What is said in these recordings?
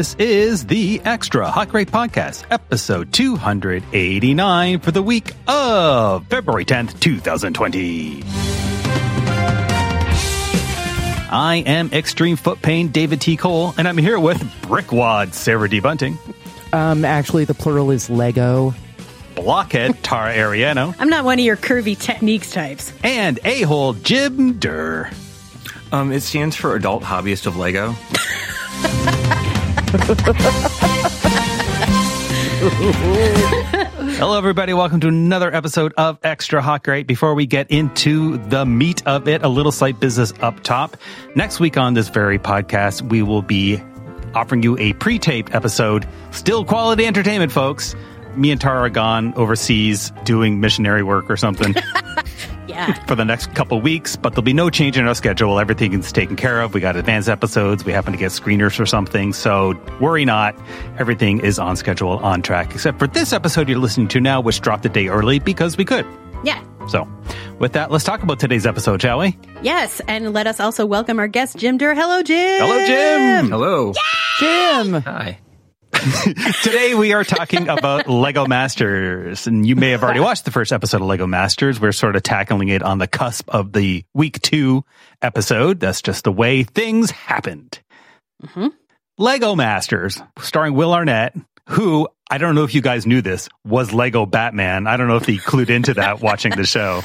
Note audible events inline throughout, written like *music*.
This is the Extra Hot Great Podcast, episode 289 for the week of February 10th, 2020. I am Extreme Foot Pain David T. Cole, and I'm here with Brickwad Sarah D. Bunting, Um, actually, the plural is Lego. Blockhead Tara Ariano, *laughs* I'm not one of your curvy techniques types. and A-hole Jim Durr. Um, it stands for Adult Hobbyist of Lego. *laughs* Hello, everybody. Welcome to another episode of Extra Hot Great. Before we get into the meat of it, a little slight business up top. Next week on this very podcast, we will be offering you a pre-taped episode. Still quality entertainment, folks. Me and Tara are gone overseas doing missionary work or something *laughs* Yeah. *laughs* for the next couple weeks, but there'll be no change in our schedule. Everything is taken care of. We got advanced episodes. We happen to get screeners or something. So worry not. Everything is on schedule, on track, except for this episode you're listening to now, which dropped a day early because we could. Yeah. So with that, let's talk about today's episode, shall we? Yes. And let us also welcome our guest, Jim Durr. Hello, Jim. Hello, Jim. Hello. Jim! Hi. *laughs* Today we are talking about Lego Masters, and you may have already watched the first episode of Lego Masters. We're sort of tackling it on the cusp of the week two episode. That's just the way things happened. Mm-hmm. Lego Masters, starring Will Arnett, who I don't know if you guys knew this was Lego Batman. I don't know if he clued into that *laughs* watching the show.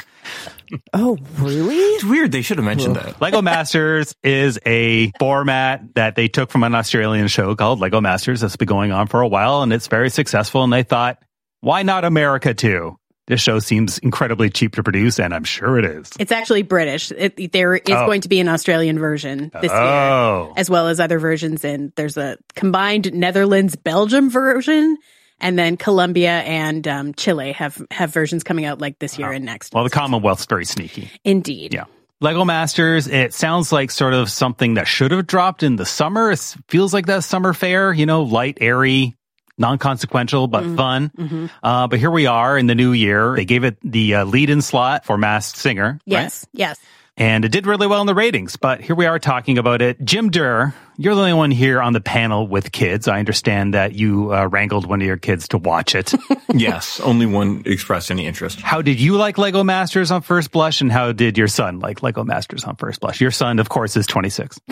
Oh, really? It's weird. They should have mentioned that. Lego Masters is a format that they took from an Australian show called Lego Masters that's been going on for a while and it's very successful. And they thought, why not America too? This show seems incredibly cheap to produce, and I'm sure it is. It's actually British. It, there is Oh. going to be an Australian version this Oh. year, as well as other versions. And there's a combined Netherlands Belgium version, and then Colombia and um, Chile have have versions coming out like this year and next. Well, the Commonwealth's very sneaky. Indeed. Yeah. Lego Masters, it sounds like sort of something that should have dropped in the summer. It feels like that summer fair, you know, light, airy, non-consequential, but fun. Uh, but here we are in the new year. They gave it the uh, lead-in slot for Masked Singer. right? Yes. Yes. And it did really well in the ratings, but here we are talking about it. Jim Durr, you're the only one here on the panel with kids. I understand that you uh, wrangled one of your kids to watch it. *laughs* yes. Only one expressed any interest. how did you like Lego Masters on first blush, and how did your son like Lego Masters on first blush? Your son, of course, is 26. *laughs*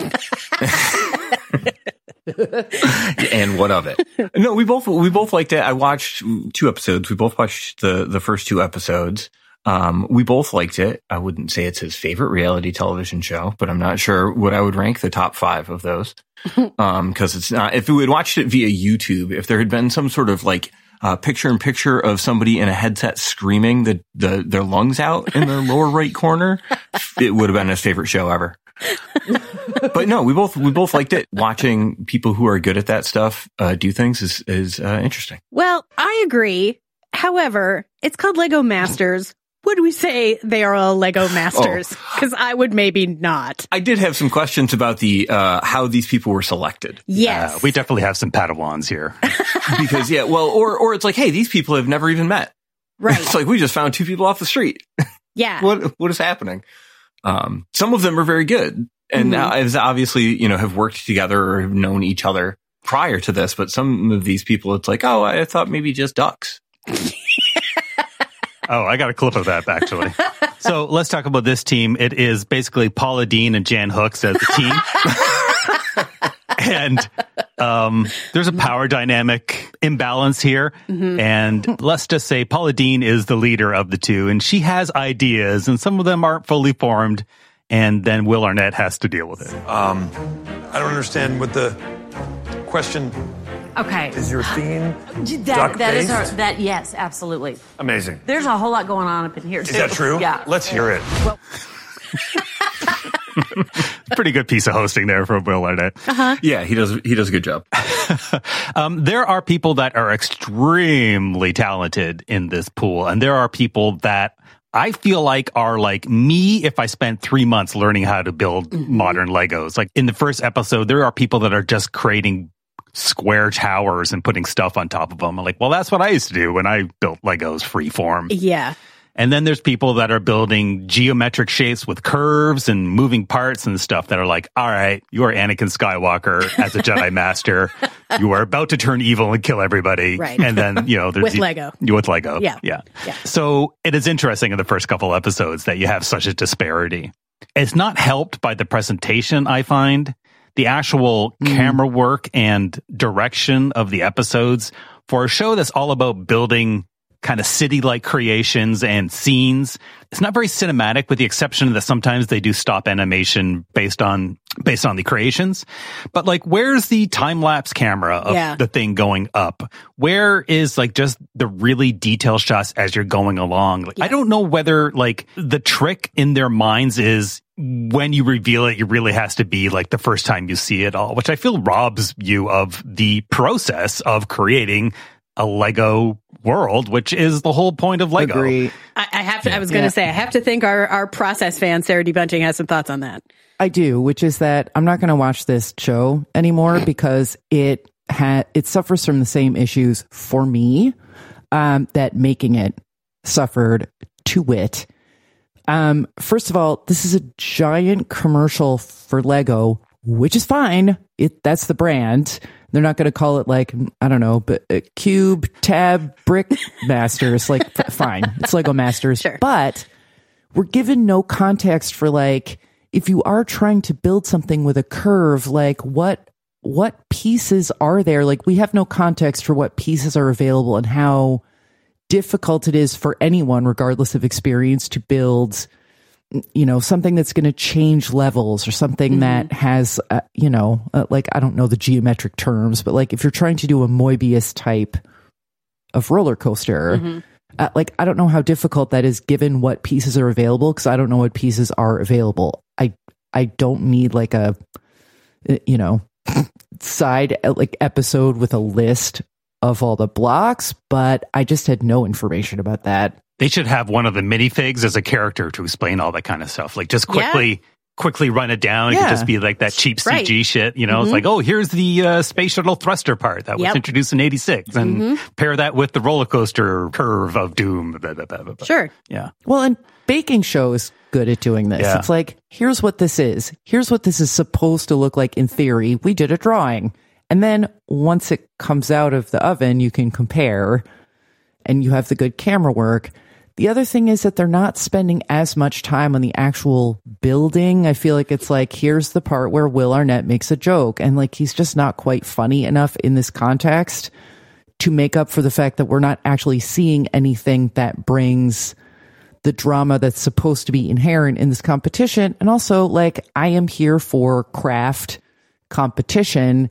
and what of it? *laughs* No, we both we both liked it. I watched two episodes. We both watched the the first two episodes. Um, we both liked it. I wouldn't say it's his favorite reality television show, but I'm not sure what I would rank the top five of those. *laughs* Um, cause it's not, if we had watched it via YouTube, if there had been some sort of like, uh, picture in picture of somebody in a headset screaming the, the, their lungs out in the lower right corner, *laughs* it would have been his favorite show ever. *laughs* but no, we both, we both liked it. Watching people who are good at that stuff, uh, do things is, is, uh, interesting. Well, I agree. However, it's called Lego Masters. Would we say they are all Lego Masters? Because I would maybe not. I did have some questions about the, uh, how these people were selected. Yes. Uh, we definitely have some Padawans here. *laughs* because yeah, well, or or it's like, hey, these people have never even met. right. It's like we just found two people off the street. yeah. *laughs* what what is happening? Um, some of them are very good, and as obviously you know have worked together or have known each other prior to this. But some of these people, it's like, oh, I thought maybe just ducks. *laughs* Oh, I got a clip of that actually. so let's talk about this team. It is basically Paula Deen and Jan Hooks as the team. *laughs* and um, there's a power dynamic imbalance here. And let's just say Paula Deen is the leader of the two, and she has ideas, and some of them aren't fully formed. And then Will Arnett has to deal with it. Um, I don't understand what the question Okay. is. Your theme That, that is our, duck-based? that, yes, absolutely. amazing. There's a whole lot going on up in here. Is that true? Yeah. Let's hear it. *laughs* *laughs* Pretty good piece of hosting there from Will Arnett. Yeah, he does he does a good job. *laughs* Um, there are people that are extremely talented in this pool, and there are people that I feel like are like me if I spent three months learning how to build modern Legos. Like in the first episode, there are people that are just creating square towers and putting stuff on top of them. I'm like, well, that's what I used to do when I built Legos freeform. Yeah. And then there's people that are building geometric shapes with curves and moving parts and stuff that are like, all right, you are Anakin Skywalker as a Jedi *laughs* Master. You are about to turn evil and kill everybody. Right. And then, you know, there's With Lego. With Lego. Yeah. Yeah. Yeah. So it is interesting in the first couple episodes that you have such a disparity. It's not helped by the presentation, I find. The actual mm. camera work and direction of the episodes for a show that's all about building kind of city like creations and scenes. It's not very cinematic with the exception that sometimes they do stop animation based on based on the creations. But like where's the time lapse camera of Yeah. the thing going up? Where is like just the really detailed shots as you're going along? Like I don't know whether like the trick in their minds is when you reveal it, it really has to be like the first time you see it all, which I feel robs you of the process of creating a Lego world, which is the whole point of Lego. Agree. I, I have to. I was going to Yeah. say I have to think our our process fan Sarah D Bunting has some thoughts on that. I do, which is that I'm not going to watch this show anymore *clears throat* because it ha- it suffers from the same issues for me um, that making it suffered. To wit, um, first of all, this is a giant commercial for Lego, which is fine. It that's the brand. They're not going to call it like I don't know, but uh, Cube Tab Brick Masters. Like f- fine, it's Lego Masters, Sure. but we're given no context for like if you are trying to build something with a curve like what what pieces are there like we have no context for what pieces are available and how difficult it is for anyone regardless of experience to build you know something that's going to change levels or something that has uh, you know uh, like i don't know the geometric terms but like if you're trying to do a moebius type of roller coaster uh, like i don't know how difficult that is given what pieces are available because i don't know what pieces are available. I i don't need like a uh, you know side uh, like episode with a list of all the blocks but i just had no information about that They should have one of the minifigs as a character to explain all that kind of stuff. Like just Yeah. quickly, quickly run it down. It could just be like that cheap CG Right. Mm-hmm. shit. You know, it's like, oh, here's the uh, space shuttle thruster part that was Yep. Mm-hmm. introduced in 86 and pair that with the roller coaster curve of doom. Blah, blah, blah, blah, blah. Sure. Yeah. Well, and baking show is good at doing this. Yeah. It's like, here's what this is. Here's what this is supposed to look like in theory. We did a drawing. And then once it comes out of the oven, you can compare and you have the good camera work. The other thing is that they're not spending as much time on the actual building. I feel like it's like, here's the part where Will Arnett makes a joke. And like, he's just not quite funny enough in this context to make up for the fact that we're not actually seeing anything that brings the drama that's supposed to be inherent in this competition. And also, like, I am here for craft competition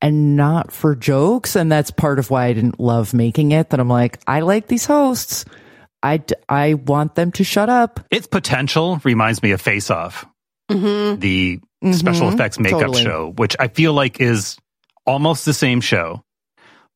and not for jokes. And that's part of why I didn't love making it. That I'm like, I like these hosts. I, d- I want them to shut up. Its potential reminds me of Face Off, mm-hmm. the mm-hmm. special effects makeup Totally. show, which I feel like is almost the same show,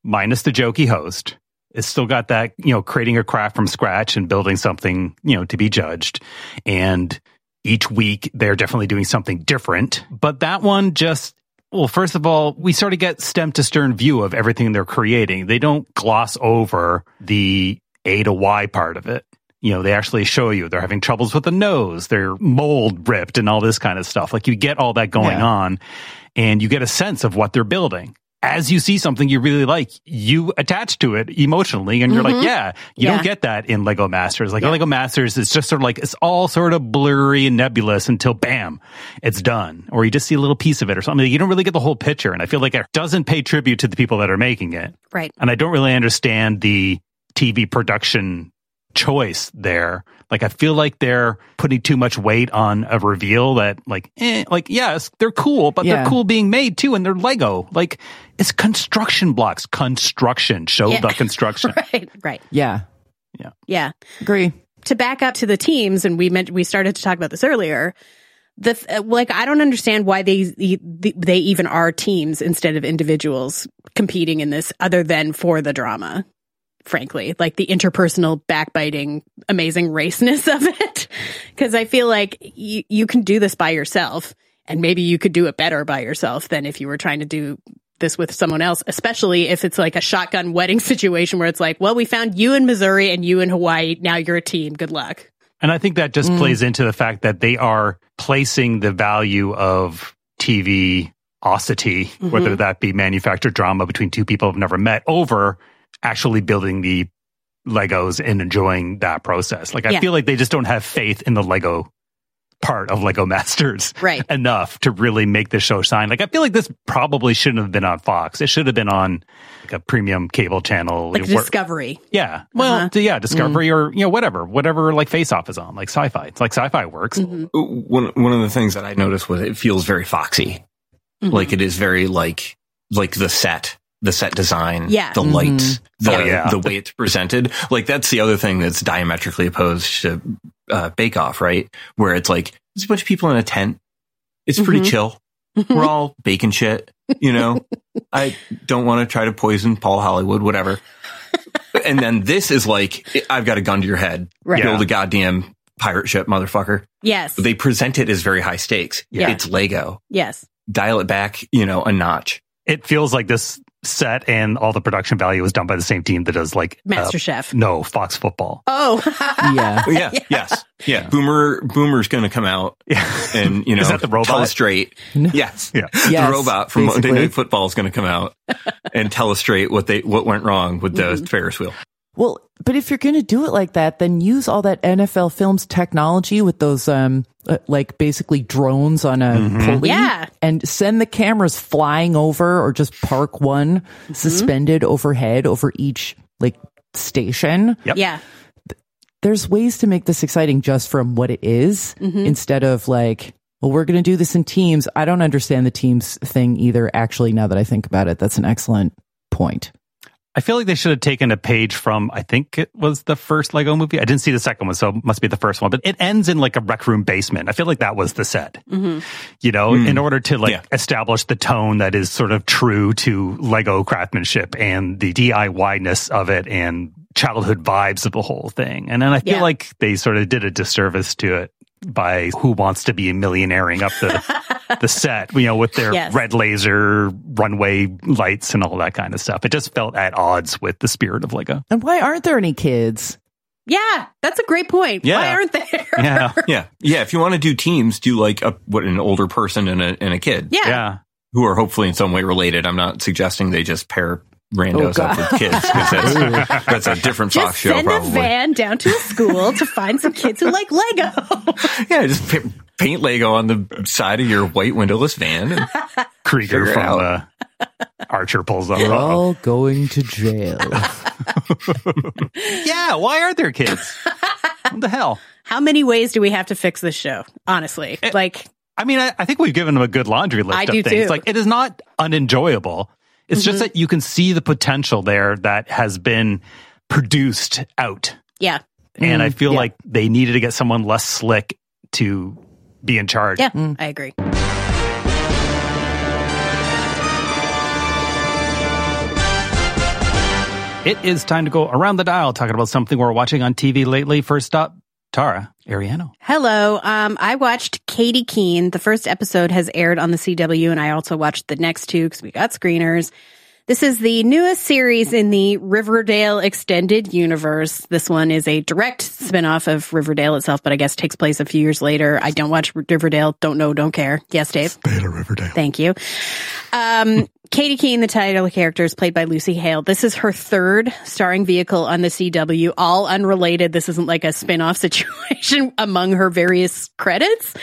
minus the jokey host. It's still got that, you know, creating a craft from scratch and building something, you know, to be judged. And each week they're definitely doing something different. But that one just, well, first of all, we sort of get stem to stern view of everything they're creating. They don't gloss over the A to Y part of it. You know, they actually show you they're having troubles with the nose, their mold ripped and all this kind of stuff. Like you get all that going Yeah. on and you get a sense of what they're building. As you see something you really like, you attach to it emotionally and you're like, mm-hmm. yeah, you Yeah. don't get that in Lego Masters. Like Lego Masters is just sort of like, it's all sort of blurry and nebulous until bam, it's done. Or you just see a little piece of it or something. You don't really get the whole picture. And I feel like it doesn't pay tribute to the people that are making it. Right. And I don't really understand the TV production choice there. Like I feel like they're putting too much weight on a reveal that like eh, like yes, they're cool, but Yeah. they're cool being made too and they're Lego. Like it's construction blocks. Construction. Show Yeah. the *laughs* construction. Right. Right. Yeah. Yeah. Yeah. Agree. to back up to the teams, and we meant we started to talk about this earlier. The uh, like, I don't understand why they they even are teams instead of individuals competing in this, other than for the drama. Frankly, like the interpersonal backbiting, amazing raceness of it, *laughs* because I feel like you you can do this by yourself, and maybe you could do it better by yourself than if you were trying to do this with someone else, especially if it's like a shotgun wedding *laughs* situation where it's like, well, we found you in Missouri and you in Hawaii. Now you're a team. Good luck. And I think that just mm. plays into the fact that they are placing the value of TV osity, whether mm-hmm. that be manufactured drama between two people who've never met, over actually building the Legos and enjoying that process. Like I Yeah. feel like they just don't have faith in the Lego part of Lego *laughs* Masters Right. enough to really make the show shine. Like I feel like this probably shouldn't have been on Fox. It should have been on like a premium cable channel. Like Where- Discovery. yeah. Well, Uh-huh. yeah, Discovery or, you know, whatever, whatever like Face Off is on, like sci fi. It's like sci fi works. one one of the things that I noticed was it feels very foxy. Mm-hmm. Like it is very like like the set, the set design, Yeah. the lights, the Oh, yeah. the way it's presented. Like that's the other thing that's diametrically opposed to uh, Bake Off, right? Where it's like there's a bunch of people in a tent. It's pretty Mhm. chill. We're all baking shit, you know. I don't want to try to poison Paul Hollywood, whatever. and then this is like I've got a gun to your head. Right. Build a goddamn pirate ship, motherfucker Yes. they present it as very high stakes. Yeah. It's Lego. yes. Dial it back, you know, a notch. It feels like this set and all the production value was done by the same team that does like uh, Master Chef. no Fox football. Oh. *laughs* Yeah. Oh, yeah, yes, yeah. Boomer, Boomer's going to come out *laughs* and you know Is that the robot? tell us straight. Yes, Yeah. *laughs* Yes, the robot from Monday basically. Night Football is going to come out and tell us straight what they what went wrong with the Mm-hmm. Ferris wheel. Well, but if you're going to do it like that, then use all that NFL Films technology with those, um, uh, like basically drones on a pulley. Yeah. And send the cameras flying over or just park one suspended overhead over each like station. Yep. Yeah. There's ways to make this exciting just from what it is instead of like, well, we're going to do this in teams. I don't understand the teams thing either. Actually, now that I think about it, that's an excellent point. I feel like they should have taken a page from, I think it was the first Lego movie. I didn't see the second one, so it must be the first one, but it ends in like a rec room basement. I feel like that was the set, mm-hmm. you know, in hmm. order to like Yeah. establish the tone that is sort of true to Lego craftsmanship and the DIY-ness of it and childhood vibes of the whole thing. And then I feel Yeah. like they sort of did a disservice to it by who wants to be a millionairing up the *laughs* the set, you know, with their Yes. red laser runway lights and all that kind of stuff. It just felt at odds with the spirit of Lego. And why aren't there any kids? Yeah. That's a great point. Yeah. Why aren't there? Yeah. *laughs* Yeah, yeah. If you want to do teams, do like a what an older person and a and a kid Yeah. Yeah. who are hopefully in some way related. I'm not suggesting they just pair randos Oh, up God. with kids 'cause that's, *laughs* that's a different Just Fox show send probably. a van down to a school to find some kids who like Lego. *laughs* Yeah, just pa- paint Lego on the side of your white windowless van. And, *laughs* Krieger from uh, Archer pulls up. We're all going to jail. yeah, why aren't there kids? what the hell? How many ways do we have to fix this show? Honestly, like I mean, I, I think we've given them a good laundry list I of do things. too. Like, it is not unenjoyable. It's just mm-hmm. that you can see the potential there that has been produced out. yeah, And I mm-hmm. feel yeah. like they needed to get someone less slick to be in charge. yeah, mm. I agree. It is time to go around the dial talking about something we're watching on TV lately. First up, Tara Ariano. Hello. Um, I watched Katy Keene. The first episode has aired on the CW, and I also watched the next two because we got screeners. This is the newest series in the Riverdale extended universe. This one is a direct spinoff of Riverdale itself, but I guess takes place a few years later. I don't watch Riverdale. Don't know. Don't care. Yes, Dave. Beta Riverdale. Thank you. Um, *laughs* Katy Keene, the title character, is played by Lucy Hale. This is her third starring vehicle on the CW, all unrelated. This isn't like a spin-off *laughs* situation among her various credits.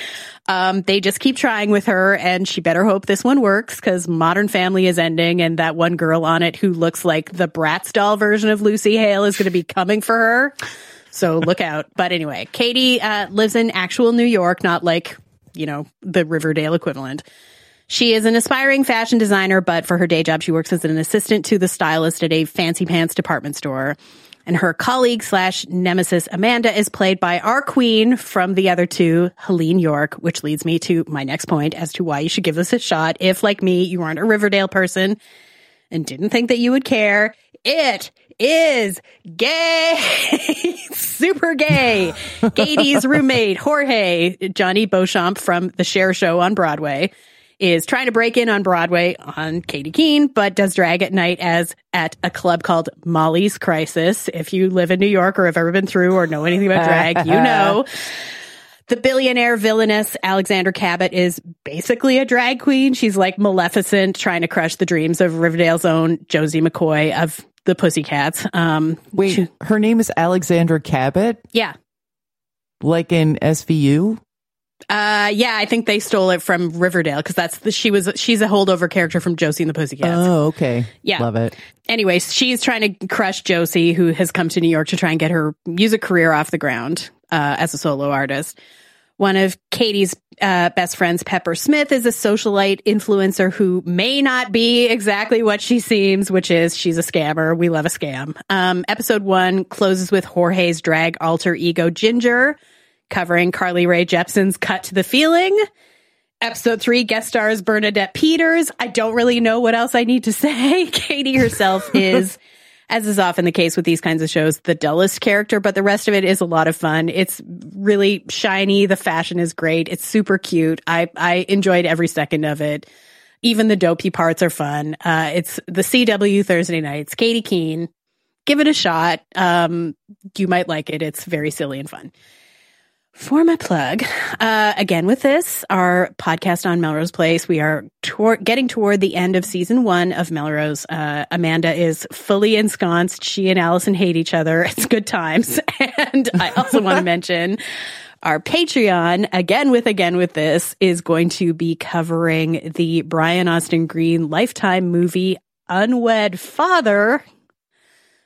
Um, they just keep trying with her and she better hope this one works because Modern Family is ending and that one girl on it who looks like the Bratz doll version of Lucy Hale is going to be coming for her. So look *laughs* out. But anyway, Katy uh, lives in actual New York, not like, you know, the Riverdale equivalent. She is an aspiring fashion designer, but for her day job, she works as an assistant to the stylist at a fancy pants department store. And her colleague slash nemesis, Amanda, is played by our queen from the other two, Heléne Yorke, which leads me to my next point as to why you should give this a shot. If, like me, you aren't a Riverdale person and didn't think that you would care, it is gay, *laughs* super gay. *laughs* Katy's roommate, Jorge, Jonny Beauchamp from The Cher Show on Broadway, is trying to break in on Broadway on Katy Keene, but does drag at night as at a club called Molly's Crisis. If you live in New York or have ever been through or know anything about drag, you *laughs* know. The billionaire villainess Alexander Cabot is basically a drag queen. She's like Maleficent trying to crush the dreams of Riverdale's own Josie McCoy of the Pussycats. Um, Wait, she- her name is Alexandra Cabot, yeah. like in SVU. Uh, yeah, I think they stole it from Riverdale because that's the, she was, she's a holdover character from Josie and the Pussycats. Oh, okay. Yeah. love it. Anyways, she's trying to crush Josie, who has come to New York to try and get her music career off the ground uh, as a solo artist. One of Katy's uh, best friends, Pepper Smith, is a socialite influencer who may not be exactly what she seems, which is she's a scammer. We love a scam. Um, episode one closes with Jorge's drag alter ego Ginger, covering Carly Rae Jepsen's "Cut to the Feeling." Episode three guest stars Bernadette Peters. I don't really know what else I need to *laughs* say. Katy herself *laughs* is, as is often the case with these kinds of shows, the dullest character, but the rest of it is a lot of fun. It's really shiny. The fashion is great. It's super cute. I, I enjoyed every second of it. Even the dopey parts are fun. Uh, it's the CW Thursday nights. Katy Keene. Give it a shot. Um, you might like it. It's very silly and fun. For my plug, uh, again with this, our podcast on Melrose Place, we are tor- getting toward the end of season one of Melrose. Uh, Amanda is fully ensconced. She and Allison hate each other. *laughs* It's good times. *laughs* And I also want to *laughs* mention our Patreon, again with again with this, is going to be covering the Brian Austin Green Lifetime movie Unwed Father.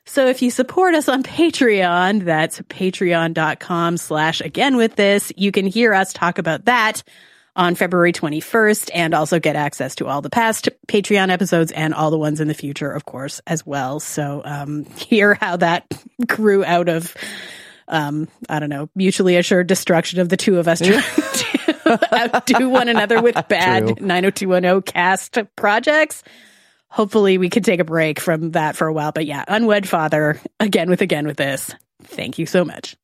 So if you support us on Patreon, that's patreon.com slash again with this. You can hear us talk about that on February 21st and also get access to all the past Patreon episodes and all the ones in the future, of course, as well. So, um, *laughs* hear how that *laughs* grew out of, um, I don't know, mutually assured destruction of the two of us trying *laughs* to outdo one another with bad True. 90210 cast projects hopefully we could take a break from that for a while. But yeah, unwed father again with again with this. Thank you so much.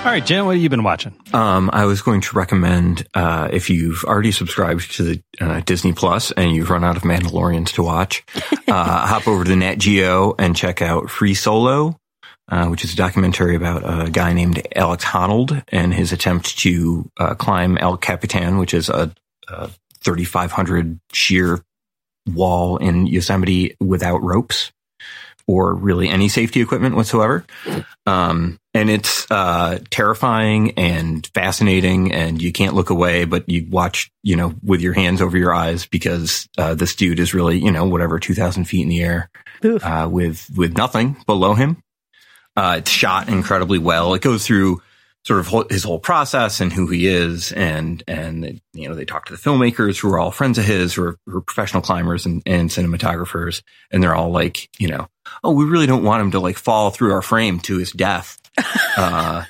All right, Jen, what have you been watching? Um, I was going to recommend uh, if you've already subscribed to the uh, Disney Plus and you've run out of Mandalorians to watch, *laughs* uh, hop over to Nat Geo and check out Free Solo, uh, which is a documentary about a guy named Alex Honnold and his attempt to uh, climb El Capitan, which is a, a 3,500 sheer wall in Yosemite without ropes or really any safety equipment whatsoever. Um, and it's uh, terrifying and fascinating, and you can't look away, but you watch, you know, with your hands over your eyes because uh, this dude is really, you know, whatever, 2,000 feet in the air uh, with, with nothing below him. Uh, it's shot incredibly well. It goes through sort of whole- his whole process and who he is. And, and, they, you know, they talk to the filmmakers who are all friends of his, who are, who are professional climbers and, and cinematographers. And they're all like, you know, oh, we really don't want him to like fall through our frame to his death. *laughs* Uh,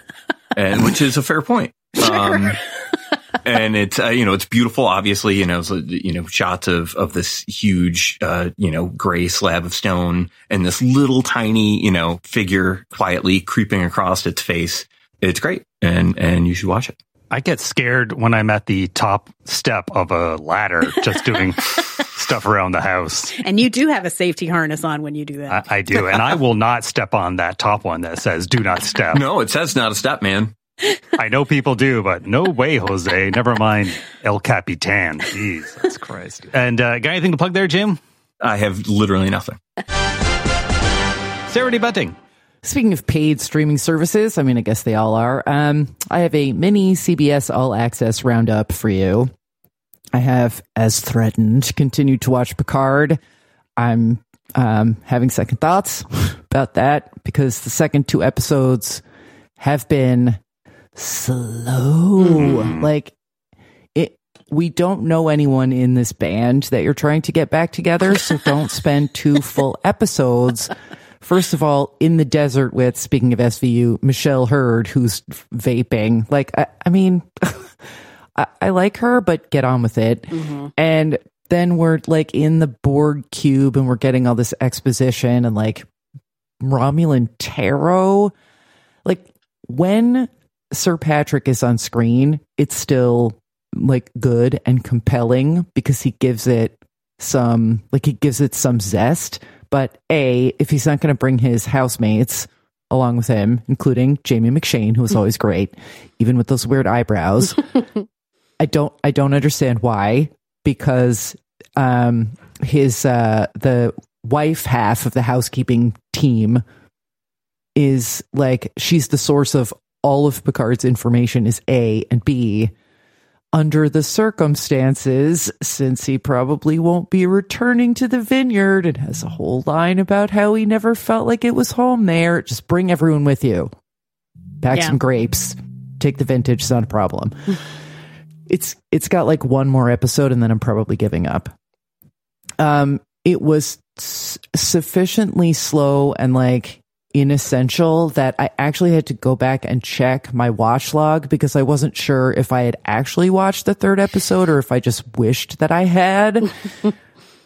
and which is a fair point. Um, and it's, uh, you know, it's beautiful, obviously, you know, so, you know, shots of, of this huge, uh, you know, gray slab of stone and this little tiny, you know, figure quietly creeping across its face. It's great. And, and you should watch it. I get scared when I'm at the top step of a ladder just doing *laughs* stuff around the house. And you do have a safety harness on when you do that. I, I do. And I will not step on that top one that says do not step. No, it says not a step, man. I know people do, but no way, Jose. Never mind El Capitan. Jesus Christ. And uh, got anything to plug there, Jim? I have literally nothing. Sarah D. Bunting. Speaking of paid streaming services, I mean, I guess they all are. Um, I have a mini CBS All Access roundup for you. I have, as threatened, continued to watch Picard. I'm um, having second thoughts about that because the second two episodes have been slow. Like it, we don't know anyone in this band that you're trying to get back together, so don't spend two *laughs* full episodes. First of all, in the desert with, speaking of SVU, Michelle Hurd, who's vaping. Like, I, I mean, *laughs* I, I like her, but get on with it. Mm-hmm. And then we're like in the Borg cube and we're getting all this exposition and like Romulan tarot. Like when Sir Patrick is on screen, it's still like good and compelling because he gives it some like he gives it some zest. But A, if he's not going to bring his housemates along with him, including Jamie McShane, who was always *laughs* great, even with those weird eyebrows. *laughs* I don't I don't understand why because um his uh the wife half of the housekeeping team is like she's the source of all of Picard's information is A and B under the circumstances since he probably won't be returning to the vineyard. And has a whole line about how he never felt like it was home there. Just bring everyone with you. Pack Yeah. some grapes. Take the vintage. It's not a problem. *laughs* It's it's got like one more episode and then i'm probably giving up. Um it was s- sufficiently slow and like inessential that i actually had to go back and check my watch log because i wasn't sure if i had actually watched the third episode or if i just wished that i had. *laughs*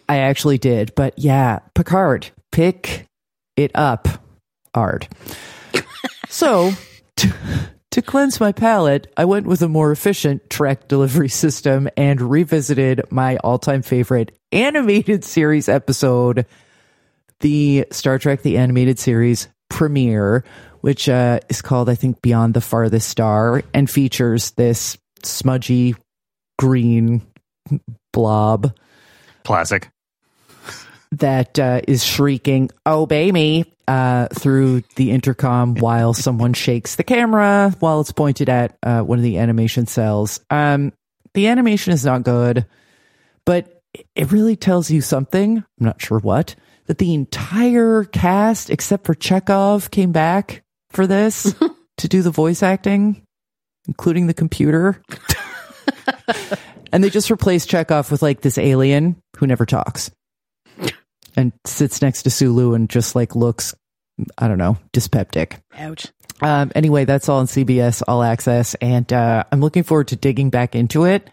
I actually did but yeah picard pick it up hard *laughs* so to, to cleanse my palate, I went with a more efficient Trek delivery system and revisited my all time favorite animated series episode, the Star Trek The Animated Series premiere, which uh, is called, I think, Beyond the Farthest Star and features this smudgy green blob Classic. that uh, is shrieking "Obey me!" uh, through the intercom while someone shakes the camera while it's pointed at uh, one of the animation cells. Um, the animation is not good, but it really tells you something. I'm not sure what. That the entire cast, except for Chekhov, came back for this *laughs* to do the voice acting, including the computer. and they just replaced Chekhov with like this alien who never talks and sits next to Sulu and just like looks, I don't know, dyspeptic. Ouch. Um, anyway, that's all on CBS All Access, and uh, I'm looking forward to digging back into it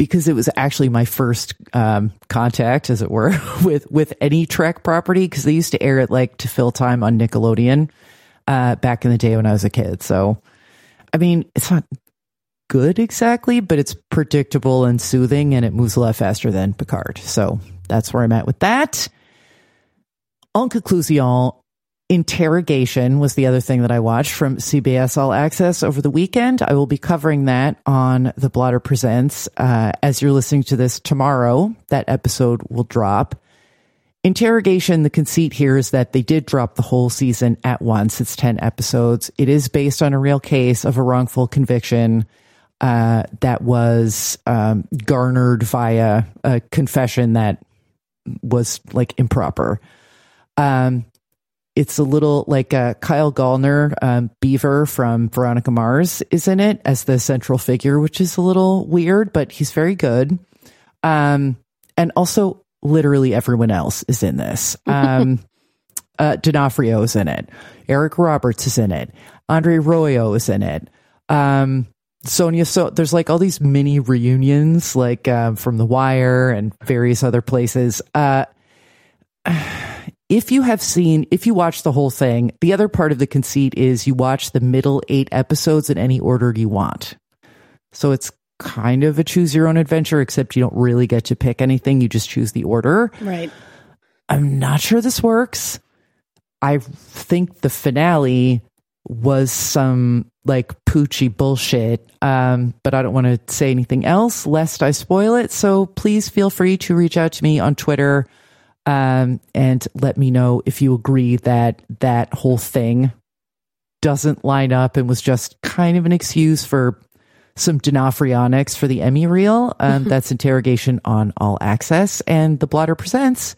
because it was actually my first um, contact, as it were, *laughs* with with any Trek property because they used to air it like to fill time on Nickelodeon uh, back in the day when I was a kid. So, I mean, it's not good exactly, but it's predictable and soothing, and it moves a lot faster than Picard. So that's where I'm at with that. En conclusion, Interrogation was the other thing that I watched from CBS All Access over the weekend. I will be covering that on The Blotter Presents. Uh, as you're listening to this tomorrow, that episode will drop. Interrogation, the conceit here is that they did drop the whole season at once. It's 10 episodes. It is based on a real case of a wrongful conviction uh, that was um, garnered via a confession that was like improper. Um, it's a little like uh, Kyle Gallner, um, Beaver from Veronica Mars, is in it as the central figure, which is a little weird, but he's very good. Um, and also, literally everyone else is in this. *laughs* Um, uh, D'Onofrio is in it. Eric Roberts is in it. Andre Royo is in it. Um, Sonia, so there's like all these mini reunions, like um, from The Wire and various other places. Uh, *sighs* if you have seen, if you watch the whole thing, the other part of the conceit is you watch the middle eight episodes in any order you want. So it's kind of a choose your own adventure, except you don't really get to pick anything. You just choose the order. Right. I'm not sure this works. I think the finale was some like poochy bullshit. Um, but I don't want to say anything else lest I spoil it. So please feel free to reach out to me on Twitter um, and let me know if you agree that that whole thing doesn't line up and was just kind of an excuse for some D'Onofrionics for the Emmy reel. Um, that's interrogation on all access and the blotter presents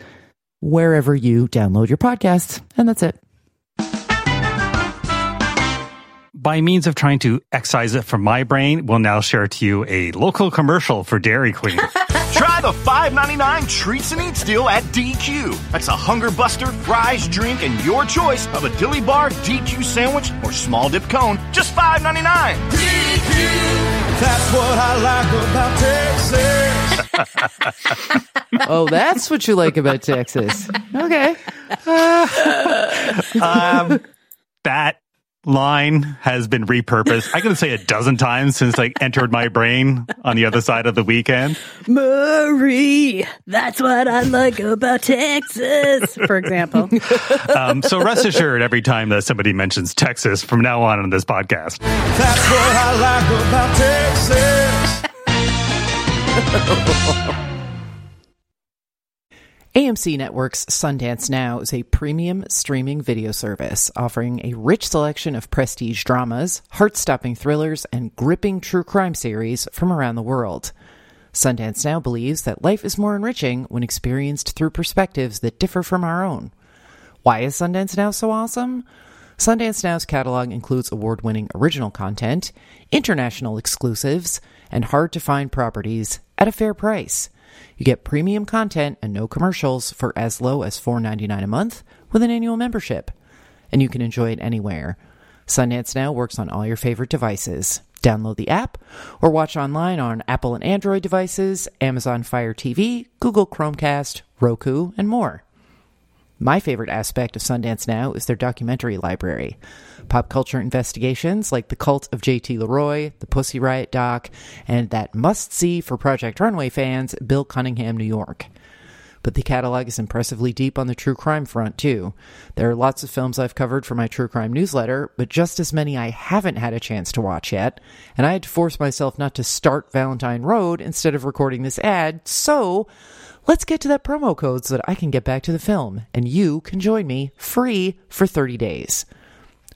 wherever you download your podcasts. And that's it. By means of trying to excise it from my brain, we'll now share to you a local commercial for Dairy Queen. *laughs* Try the $5.99 Treats and Eats deal at DQ. That's a hunger buster, fries, drink, and your choice of a dilly bar, DQ sandwich, or small dip cone. Just $5.99. That's what I like about Texas. *laughs* Oh, that's what you like about Texas. Okay. *laughs* um, that line has been repurposed. I can say a dozen times since like entered my brain on the other side of the weekend. Murray, that's what I like about Texas, for example. *laughs* Um, so rest assured, every time that somebody mentions Texas from now on in this podcast, That's what I like about Texas. *laughs* AMC Network's Sundance Now is a premium streaming video service offering a rich selection of prestige dramas, heart stopping thrillers, and gripping true crime series from around the world. Sundance Now believes that life is more enriching when experienced through perspectives that differ from our own. Why is Sundance Now so awesome? Sundance Now's catalog includes award winning original content, international exclusives, and hard to find properties at a fair price. You get premium content and no commercials for as low as $4.99 a month with an annual membership. And you can enjoy it anywhere. Sundance Now works on all your favorite devices. Download the app or watch online on Apple and Android devices, Amazon Fire TV, Google Chromecast, Roku, and more. My favorite aspect of Sundance Now is their documentary library. Pop culture investigations like The Cult of JT Leroy, The Pussy Riot doc, and that must see for Project Runway fans, Bill Cunningham, New York. But the catalog is impressively deep on the true crime front, too. There are lots of films I've covered for my true crime newsletter, but just as many I haven't had a chance to watch yet, and I had to force myself not to start Valentine Road instead of recording this ad, so let's get to that promo code so that I can get back to the film, and you can join me free for 30 days.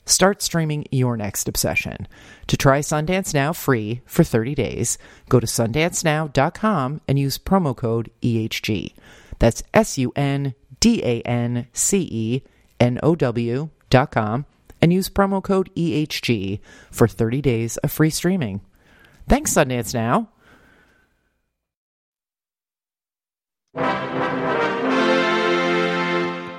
Start streaming your next obsession. To try Sundance Now free for 30 days, go to sundancenow.com and use promo code EHG. That's S U N D A N C E N O W dot com and use promo code EHG for 30 days of free streaming. Thanks, Sundance Now.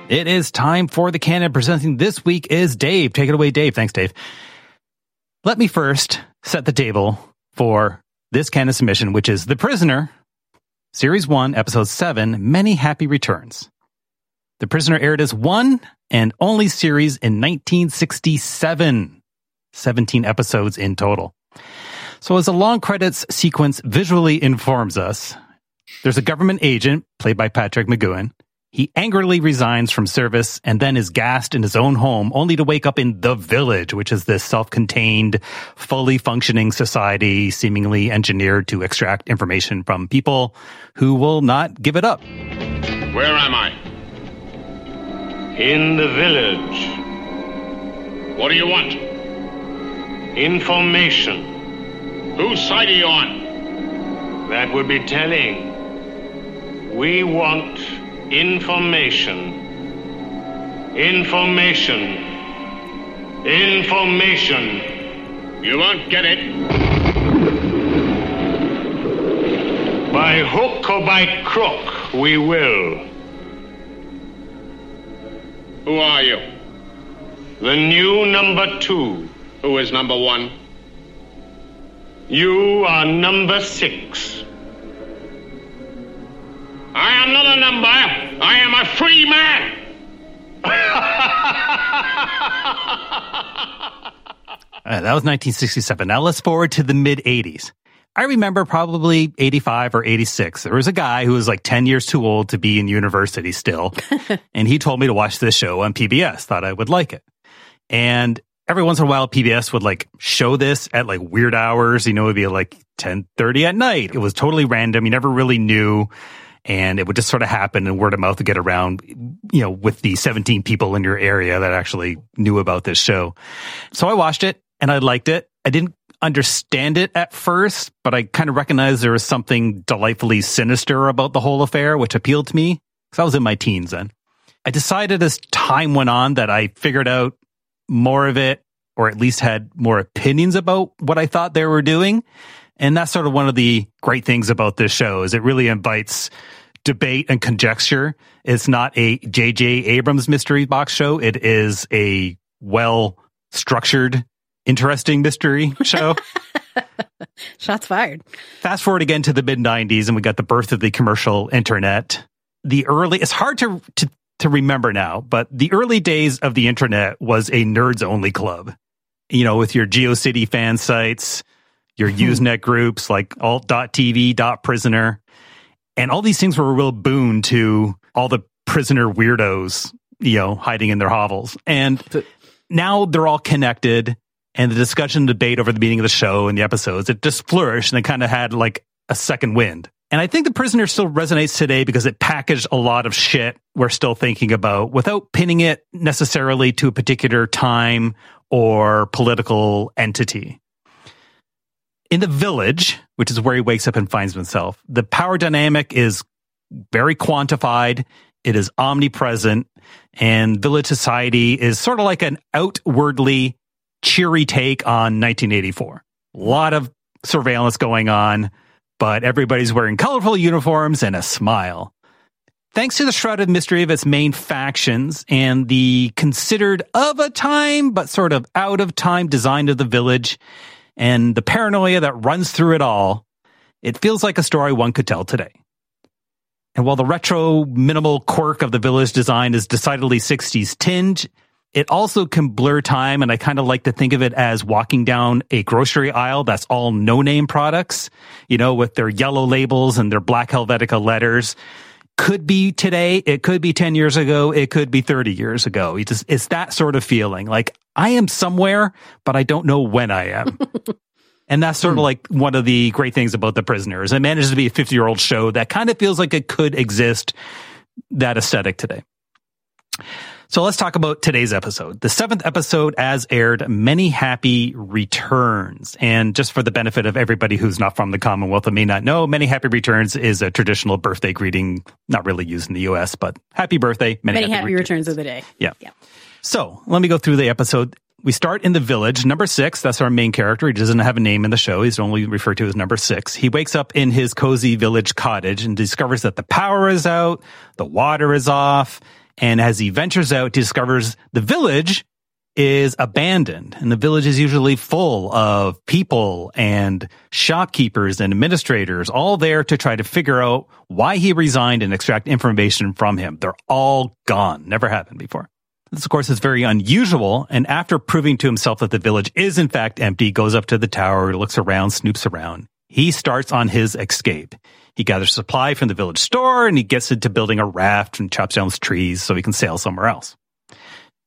It is time for the canon. Presenting this week is Dave. Take it away, Dave. Thanks, Dave. Let me first set the table for this canon submission, which is The Prisoner, Series 1, Episode 7, Many Happy Returns. The Prisoner aired as one and only series in 1967, 17 episodes in total. So as the long credits sequence visually informs us, there's a government agent, played by Patrick McGoohan. He angrily resigns from service and then is gassed in his own home, only to wake up in the village, which is this self-contained, fully functioning society seemingly engineered to extract information from people who will not give it up. Where am I? In the village. What do you want? Information. Whose side are you on? That would be telling. We want information. Information. Information. You won't get it. By hook or by crook, we will. Who are you? The new number two. Who is number one? You are number six. I am not a number. I am a free man. *laughs* Uh, that was 1967. Now let's forward to the mid 80s. I remember probably 85 or 86. There was a guy who was like 10 years too old to be in university still. *laughs* and he told me to watch this show on PBS, thought I would like it. And every once in a while, PBS would like show this at like weird hours. You know, it'd be like 1030 at night. It was totally random. You never really knew. And it would just sort of happen and word of mouth would get around, you know, with the 17 people in your area that actually knew about this show. So I watched it and I liked it. I didn't understand it at first, but I kind of recognized there was something delightfully sinister about the whole affair, which appealed to me because I was in my teens then. I decided as time went on that I figured out more of it, or at least had more opinions about what I thought they were doing. And that's sort of one of the great things about this show is it really invites debate and conjecture. It's not a J.J. Abrams mystery box show. It is a well structured, interesting mystery *laughs* show. *laughs* Shots fired. Fast forward again to the mid 90s, and we got the birth of the commercial internet. The early, it's hard to, to, to remember now, but the early days of the internet was a nerds only club. you know, with your GeoCity fan sites, your hmm. Usenet groups like alt.tv, prisoner. And all these things were a real boon to all the prisoner weirdos, you know, hiding in their hovels. And now they're all connected and the discussion and debate over the meaning of the show and the episodes, it just flourished and it kind of had like a second wind. And I think the prisoner still resonates today because it packaged a lot of shit we're still thinking about without pinning it necessarily to a particular time or political entity. In the village, which is where he wakes up and finds himself, the power dynamic is very quantified. It is omnipresent and village society is sort of like an outwardly cheery take on 1984. A lot of surveillance going on, but everybody's wearing colorful uniforms and a smile. Thanks to the shrouded mystery of its main factions and the considered of a time, but sort of out of time design of the village and the paranoia that runs through it all, it feels like a story one could tell today. And while the retro minimal quirk of the village design is decidedly 60s tinge, it also can blur time. And I kind of like to think of it as walking down a grocery aisle that's all no name products, you know, with their yellow labels and their black Helvetica letters. Could be today. It could be 10 years ago. It could be 30 years ago. It's, just, it's that sort of feeling like I am somewhere, but I don't know when I am. *laughs* And that's sort of hmm. like one of the great things about The Prisoners. It manages to be a 50 year old show that kind of feels like it could exist, that aesthetic today. So let's talk about today's episode. The seventh episode, as aired, Many Happy Returns. And just for the benefit of everybody who's not from the Commonwealth and may not know, Many Happy Returns is a traditional birthday greeting, not really used in the US, but happy birthday, many, many happy, happy returns. returns of the day. Yeah. yeah. So let me go through the episode. We start in the village. Number six, that's our main character. He doesn't have a name in the show. He's only referred to as number six. He wakes up in his cozy village cottage and discovers that the power is out, the water is off, and as he ventures out, he discovers the village is abandoned and the village is usually full of people and shopkeepers and administrators all there to try to figure out why he resigned and extract information from him. They're all gone. Never happened before. This, of course, is very unusual. And after proving to himself that the village is in fact empty, goes up to the tower, looks around, snoops around. He starts on his escape. He gathers supply from the village store and he gets into building a raft and chops down trees so he can sail somewhere else.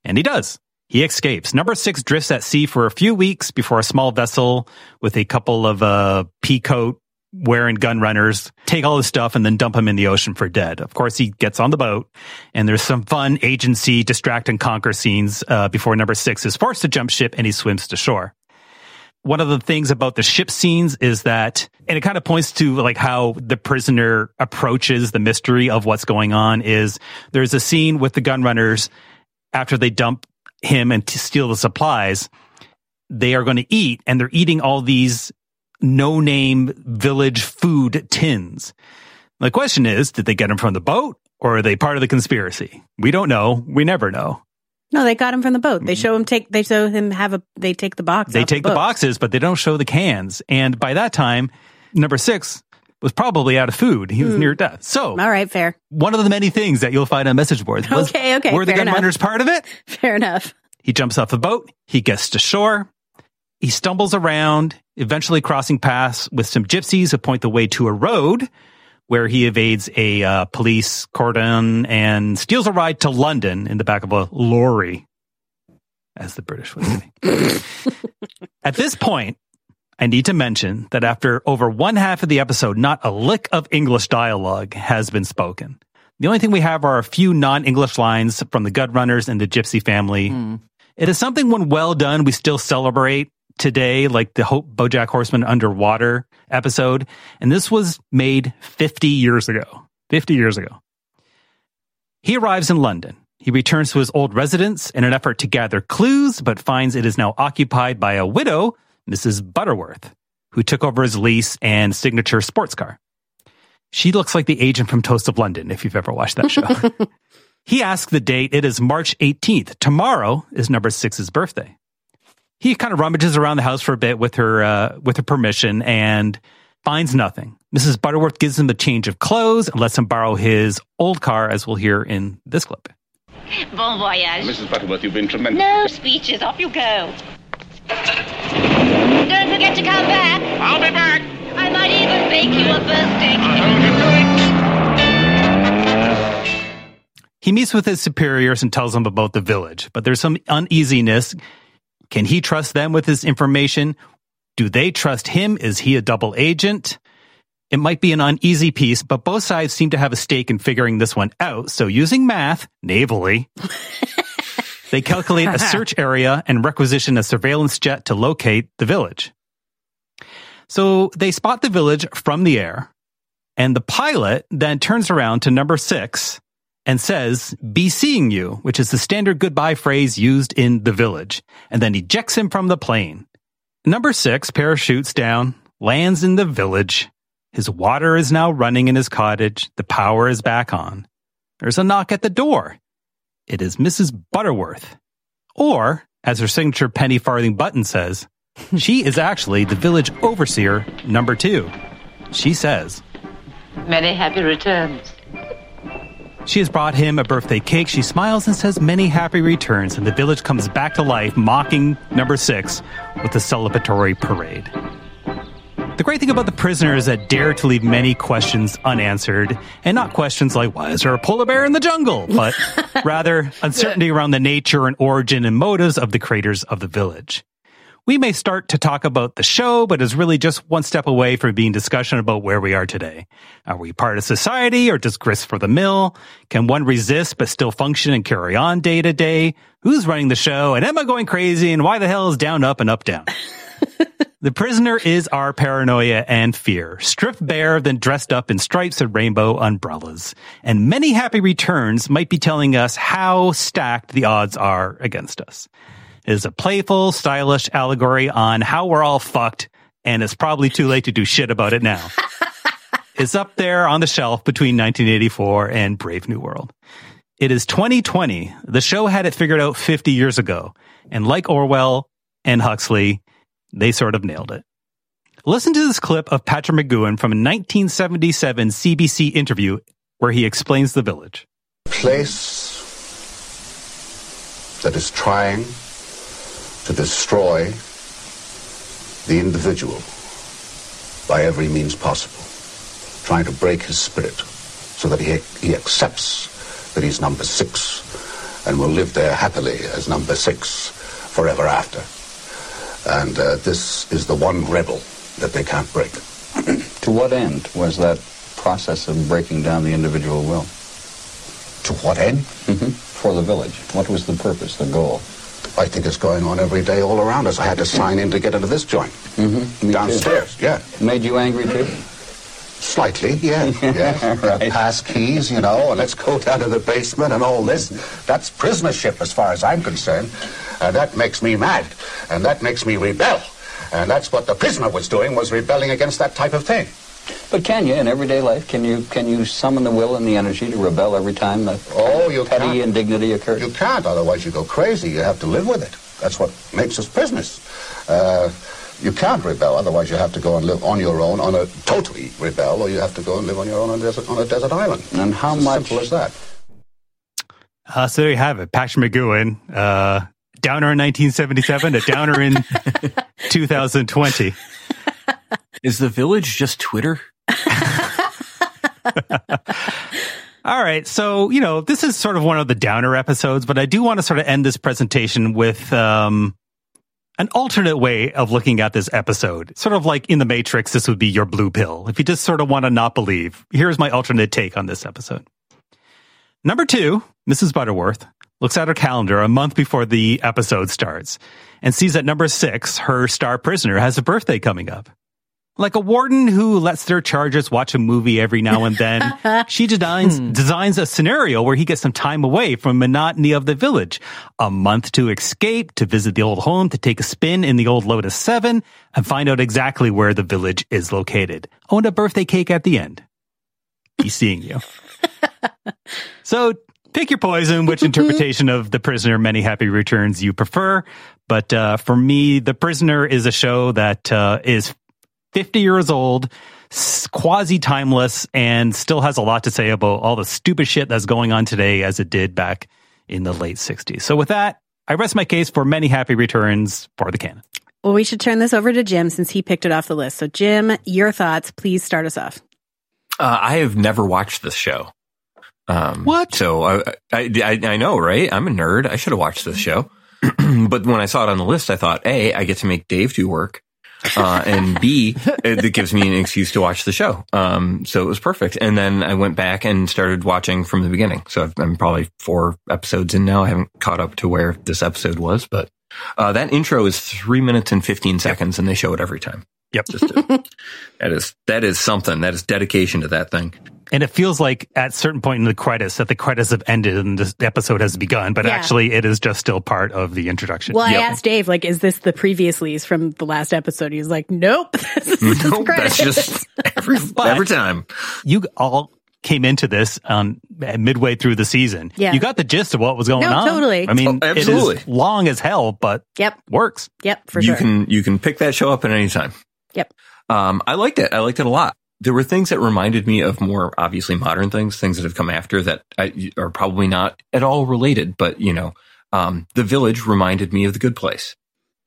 And he does. He escapes. Number six drifts at sea for a few weeks before a small vessel with a couple of uh, peacoat wearing gun runners take all his stuff and then dump him in the ocean for dead. Of course, he gets on the boat and there's some fun agency distract and conquer scenes uh, before number six is forced to jump ship and he swims to shore one of the things about the ship scenes is that, and it kind of points to like how the prisoner approaches the mystery of what's going on is there's a scene with the gun runners after they dump him and steal the supplies. They are going to eat and they're eating all these no name village food tins. The question is, did they get them from the boat or are they part of the conspiracy? We don't know. We never know. No, they got him from the boat. They mm-hmm. show him take. They show him have a. They take the box. They take the, the boxes, but they don't show the cans. And by that time, number six was probably out of food. He was mm. near death. So, all right, fair. One of the many things that you'll find on message boards. Was, okay, okay. Were the gun runners part of it? *laughs* Fair enough. He jumps off a boat. He gets to shore. He stumbles around, eventually crossing paths with some gypsies who point the way to a road where he evades a uh, police cordon and steals a ride to London in the back of a lorry, as the British would say. *laughs* At this point, I need to mention that after over one half of the episode, not a lick of English dialogue has been spoken. The only thing we have are a few non English lines from the Gun Runners and the Gypsy family. Mm. It is something when well done, we still celebrate today, like the Hope Bojack Horseman underwater episode. And this was made 50 years ago. 50 years ago. He arrives in London. He returns to his old residence in an effort to gather clues, but finds it is now occupied by a widow, Mrs. Butterworth, who took over his lease and signature sports car. She looks like the agent from Toast of London, if you've ever watched that show. *laughs* he asks the date. It is March 18th. Tomorrow is number six's birthday he kind of rummages around the house for a bit with her uh, with her permission and finds nothing. Mrs. Butterworth gives him a change of clothes and lets him borrow his old car, as we'll hear in this clip. Bon voyage. Mrs. Butterworth, you've been tremendous. No speeches. Off you go. Don't forget to come back. I'll be back. I might even bake you a birthday cake. He meets with his superiors and tells them about the village, but there's some uneasiness. Can he trust them with his information? Do they trust him? Is he a double agent? It might be an uneasy peace, but both sides seem to have a stake in figuring this one out. So using math, navally, *laughs* they calculate a *laughs* search area and requisition a surveillance jet to locate the village. So they spot the village from the air, and the pilot then turns around to number six and says, be seeing you, which is the standard goodbye phrase used in the village, and then ejects him from the plane. Number six parachutes down, lands in the village. His water is now running in his cottage. The power is back on. There's a knock at the door. It is Mrs. Butterworth. Or, as her signature penny farthing button says, *laughs* she is actually the village overseer number two. She says, Many happy returns. She has brought him a birthday cake. She smiles and says many happy returns, and the village comes back to life, mocking number six with a celebratory parade. The great thing about the prisoner is that dare to leave many questions unanswered, and not questions like, why is there a polar bear in the jungle? *laughs* But rather uncertainty around the nature and origin and motives of the creators of the village. We may start to talk about the show, but is really just one step away from being discussion about where we are today. Are we part of society or just grist for the mill? Can one resist but still function and carry on day to day? Who's running the show? And am I going crazy? And why the hell is down, up, and up, down? *laughs* The prisoner is our paranoia and fear, stripped bare, then dressed up in stripes and rainbow umbrellas. And many happy returns might be telling us how stacked the odds are against us. It is a playful, stylish allegory on how we're all fucked, and it's probably too late to do shit about it now. *laughs* it's up there on the shelf between 1984 and Brave New World. It is 2020. The show had it figured out 50 years ago. And like Orwell and Huxley, they sort of nailed it. Listen to this clip of Patrick McGoohan from a 1977 CBC interview where he explains the village. Place that is trying to destroy the individual by every means possible, trying to break his spirit so that he, he accepts that he's number six and will live there happily as number six forever after. And uh, this is the one rebel that they can't break. *clears throat* to what end was that process of breaking down the individual will? To what end? Mm-hmm. For the village. What was the purpose, the goal? I think it's going on every day all around us. I had to sign in to get into this joint. Mm-hmm. Downstairs, too. yeah. Made you angry too? Slightly, yeah. *laughs* yeah. right. Pass keys, you know, and let's go down to the basement and all this. That's prisonership as far as I'm concerned. And that makes me mad. And that makes me rebel. And that's what the prisoner was doing, was rebelling against that type of thing. But can you, in everyday life, can you can you summon the will and the energy to rebel every time that oh, you petty can't. indignity occurs? You can't, otherwise you go crazy. You have to live with it. That's what makes us prisoners. Uh, you can't rebel, otherwise you have to go and live on your own, on a totally rebel, or you have to go and live on your own on a desert, on a desert island. And how it's much? As simple as that. Uh, so there you have it. Patrick McGoohan, uh, downer in 1977, a downer in *laughs* 2020. Is the village just Twitter? *laughs* All right. So, you know, this is sort of one of the downer episodes, but I do want to sort of end this presentation with, um, an alternate way of looking at this episode. Sort of like in the Matrix, this would be your blue pill. If you just sort of want to not believe, here's my alternate take on this episode. Number two, Mrs. Butterworth looks at her calendar a month before the episode starts and sees that number six, her star prisoner, has a birthday coming up. Like a warden who lets their charges watch a movie every now and then, *laughs* she designs, hmm. designs a scenario where he gets some time away from monotony of the village. A month to escape, to visit the old home, to take a spin in the old Lotus 7, and find out exactly where the village is located. Oh, and a birthday cake at the end. He's seeing you. *laughs* so pick your poison, which *laughs* interpretation of The Prisoner Many Happy Returns you prefer. But uh, for me, The Prisoner is a show that uh, is 50 years old, quasi timeless, and still has a lot to say about all the stupid shit that's going on today as it did back in the late 60s. So with that, I rest my case for many happy returns for the canon. Well, we should turn this over to Jim since he picked it off the list. So, Jim, your thoughts. Please start us off. Uh, I have never watched this show. Um, what? So I, I, I, I know, right? I'm a nerd. I should have watched this show. *clears throat* but when I saw it on the list, I thought, A, I get to make Dave do work. Uh, and B, it, it gives me an excuse to watch the show. Um, so it was perfect. And then I went back and started watching from the beginning. So I've, I'm probably four episodes in now. I haven't caught up to where this episode was, but, uh, that intro is three minutes and 15 seconds and they show it every time. Yep. Just to, *laughs* that is, that is something. That is dedication to that thing. And it feels like at certain point in the credits that the credits have ended and this episode has begun, but Yeah. actually it is just still part of the introduction. Well, I asked Dave, like, is this the previouslys from the last episode? He was like, nope. *laughs* This is just Nope, that's credits. just *laughs* every, *laughs* every time. you all came into this um, midway through the season. Yeah. You got the gist of what was going No, on. totally. I mean, Oh, absolutely. is long as hell, but Yep. works. Yep, for you sure. You can you can pick that show up at any time. Yep. Um, I liked it. I liked it a lot. There were things that reminded me of more obviously modern things, things that have come after that I, are probably not at all related. But you know, um, the village reminded me of the Good Place.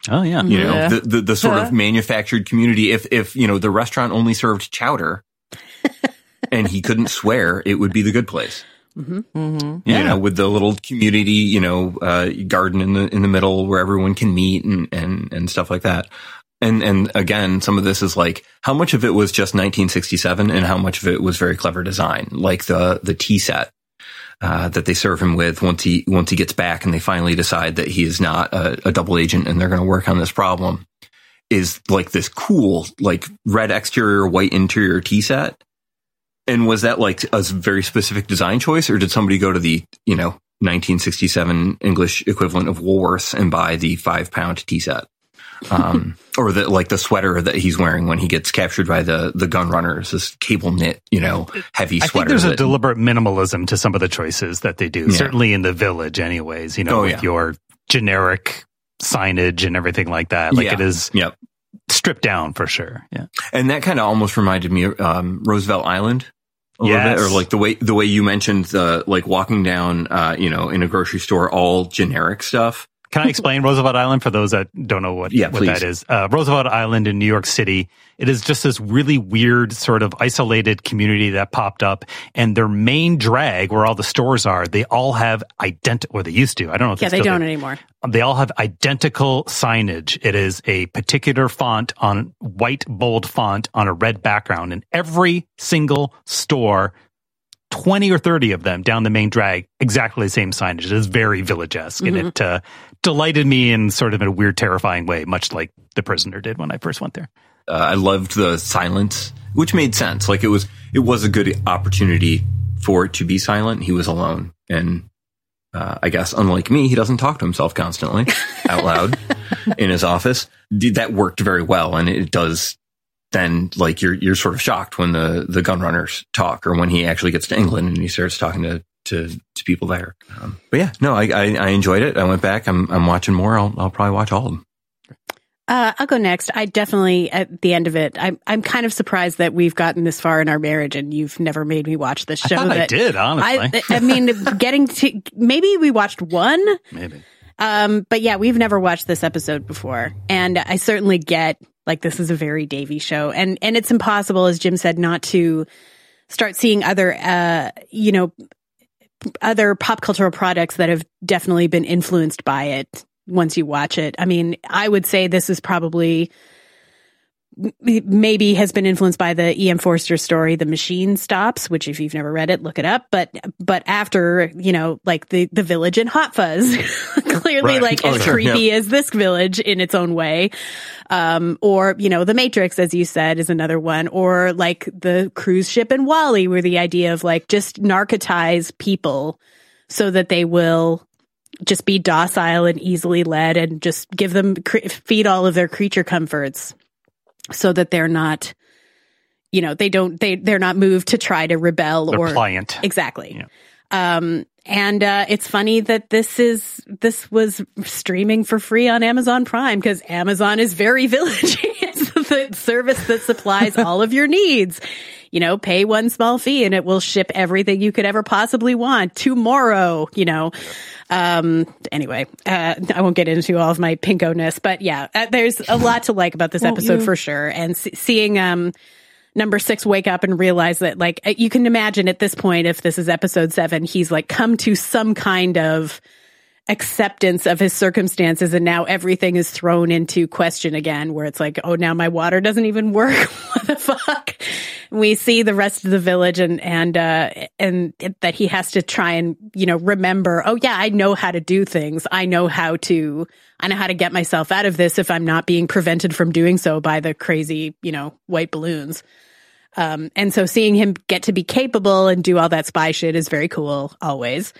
Oh yeah. You know, the, the the sort Yeah. of manufactured community. If if you know the restaurant only served chowder, *laughs* and he couldn't swear, it would be the Good Place. Mm-hmm. Yeah. you know, with the little community, you know, uh, garden in the in the middle where everyone can meet and and and stuff like that. And and again, some of this is like how much of it was just 1967, and how much of it was very clever design, like the the tea set. Uh, that they serve him with once he once he gets back and they finally decide that he is not a, a double agent and they're going to work on this problem is like this cool like red exterior white interior tea set and was that like a very specific design choice, or did somebody go to the you know 1967 English equivalent of Woolworths and buy the five pound tea set, um, *laughs* or the like the sweater that he's wearing when he gets captured by the the gun runners, this cable knit, you know, heavy I sweater. think there's a deliberate minimalism to some of the choices that they do. Yeah. Certainly in the village, anyways. You know, Oh, with yeah. your generic signage and everything like that. Like Yeah. it is Yep. stripped down for sure. Yeah. and that kind of almost reminded me of um, Roosevelt Island. A little Yes. bit, or like the way the way you mentioned the like walking down, uh, you know, in a grocery store, all generic stuff. Can I explain Roosevelt Island for those that don't know what, Yeah, what please. that is? Uh, Roosevelt Island in New York City. It is just this really weird sort of isolated community that popped up and their main drag where all the stores are, they all have identical, or they used to. I don't know if yeah, they don't do. anymore. They all have identical signage. It is a particular font on white bold font on a red background and every single store 20 or 30 of them down the main drag, exactly the same signage. It is very village-esque and it uh, delighted me in sort of a weird, terrifying way, much like the prisoner did when I first went there. uh, I loved the silence, which made sense. Like it was, it was a good opportunity for it to be silent. He was alone, and uh, I guess unlike me, he doesn't talk to himself constantly *laughs* out loud in his office. That worked very well, and it does. Then, like you're you're sort of shocked when the the gun runners talk, or when he actually gets to England and he starts talking to to, to people there. Um, but yeah, no, I, I I enjoyed it. I went back. I'm I'm watching more. I'll I'll probably watch all of them. Uh, I'll go next. I definitely, at the end of it, I'm, I'm kind of surprised that we've gotten this far in our marriage and you've never made me watch this I show. thought I that did, honestly. I, I mean, *laughs* getting to, maybe we watched one, Maybe. um, but yeah, we've never watched this episode before. And I certainly get, like, this is a very Davy show. And, and it's impossible, as Jim said, not to start seeing other, uh, you know, other pop cultural products that have definitely been influenced by it once you watch it. I mean, I would say this is probably maybe has been influenced by the E.M. Forster story, The Machine Stops, which if you've never read it, look it up. But but after, you know, like the the village in Hot Fuzz, *laughs* clearly Right. like Oh, as sure, creepy yeah. as this village in its own way. Um, or, you know, The Matrix, as you said, is another one. Or like the cruise ship in WALL-E, where the idea of like just narcotize people so that they will just be docile and easily led and just give them cre- feed all of their creature comforts so that they're not you know they don't they they're not moved to try to rebel They're or pliant. exactly. Um and uh it's funny that this is this was streaming for free on Amazon Prime because Amazon is very *laughs* villagey it's the service that supplies all of your needs you know, pay one small fee and it will ship everything you could ever possibly want tomorrow, you know. Um, anyway, uh, I won't get into all of my pinko-ness, but yeah, uh, there's a lot to like about this Well, episode you- for sure. And se- seeing, um, number six wake up and realize that like uh, you can imagine at this point if this is episode seven he's like come to some kind of acceptance of his circumstances and now everything is thrown into question again where it's like oh now my water doesn't even work. *laughs* What the fuck? We see the rest of the village and and uh and that he has to try and you know remember oh yeah i know how to do things. I know how to i know how to get myself out of this if i'm not being prevented from doing so by the crazy you know white balloons. Um, and so seeing him get to be capable and do all that spy shit is very cool, always.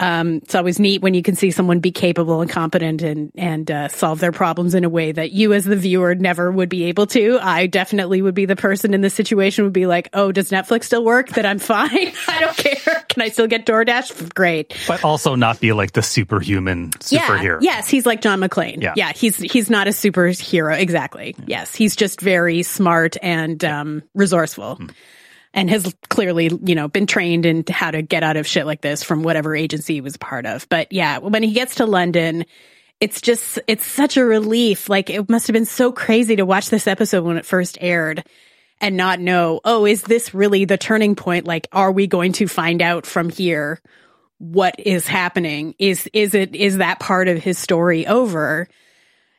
Um, it's always neat when you can see someone be capable and competent and and uh, solve their problems in a way that you, as the viewer, never would be able to. I definitely would be the person in this situation would be like, "Oh, does Netflix still work? That I'm *laughs* fine. I don't care. Can I still get DoorDash? Great." But also not be like the superhuman superhero. Yeah. Yes, he's like John McClane. Yeah. Yeah. he's he's not a superhero exactly. Yes, he's just very smart and um, resourceful. Hmm. And has clearly, you know, been trained in how to get out of shit like this from whatever agency he was part of. But yeah, when he gets to London, it's just, it's such a relief. Like it must have been so crazy to watch this episode when it first aired and not know, oh, is this really the turning point? Like, are we going to find out from here what is happening? Is, is it, is that part of his story over?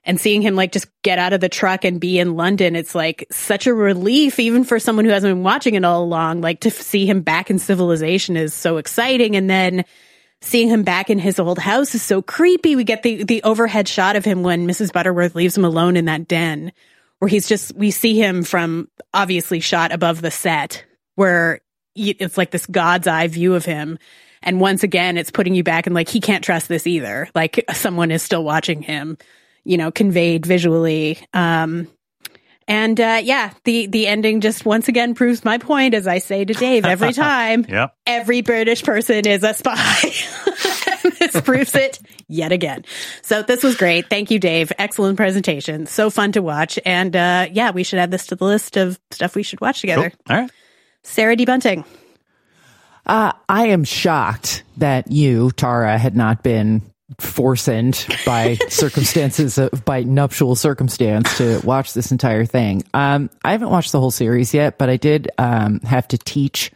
And seeing him like just get out of the truck and be in London, it's like such a relief, even for someone who hasn't been watching it all along. Like to see him back in civilization is so exciting. And then seeing him back in his old house is so creepy. We get the, the overhead shot of him when Mrs. Butterworth leaves him alone in that den where he's just, we see him from obviously shot above the set where it's like this God's eye view of him. And once again, it's putting you back and like, he can't trust this either. Like someone is still watching him, you know, conveyed visually. Um, and, uh, yeah, the, the ending just once again proves my point, as I say to Dave every *laughs* time. Yep. Every British person is a spy. *laughs* this proves it yet again. So this was great. Thank you, Dave. Excellent presentation. So fun to watch. And, uh, yeah, we should add this to the list of stuff we should watch together. All right. Sarah D. Bunting. Uh, I am shocked that you, Tara, had not been forced by *laughs* circumstances of, by nuptial circumstance to watch this entire thing. Um, I haven't watched the whole series yet, but I did um, have to teach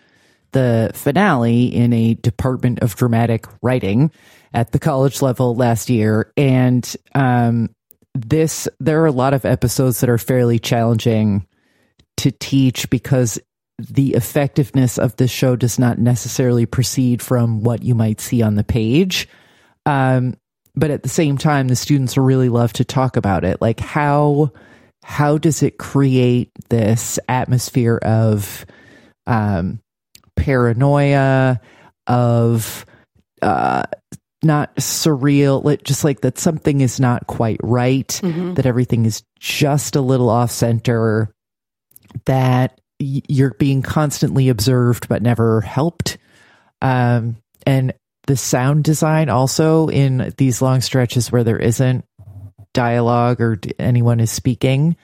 the finale in a department of dramatic writing at the college level last year, and um, this there are a lot of episodes that are fairly challenging to teach because the effectiveness of the show does not necessarily proceed from what you might see on the page. Um, but at the same time, the students really love to talk about it. Like how how does it create this atmosphere of um, paranoia, of uh, not surreal, just like that something is not quite right, Mhm. that everything is just a little off center, that you're being constantly observed but never helped. Um, and the sound design also in these long stretches where there isn't dialogue or anyone is speaking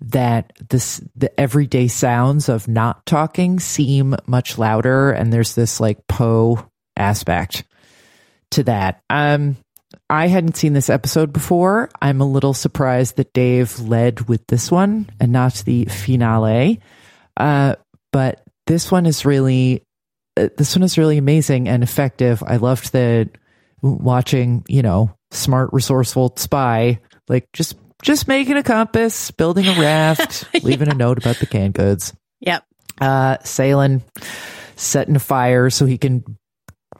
that this the everyday sounds of not talking seem much louder and there's this like Poe aspect to that. Um I hadn't seen this episode before. I'm a little surprised that Dave led with this one and not the finale. Uh but this one is really this one is really amazing and effective. I loved the watching, you know, smart resourceful spy like just just making a compass, building a raft, *laughs* leaving a note about the canned goods, Yep. uh, sailing, setting a fire so he can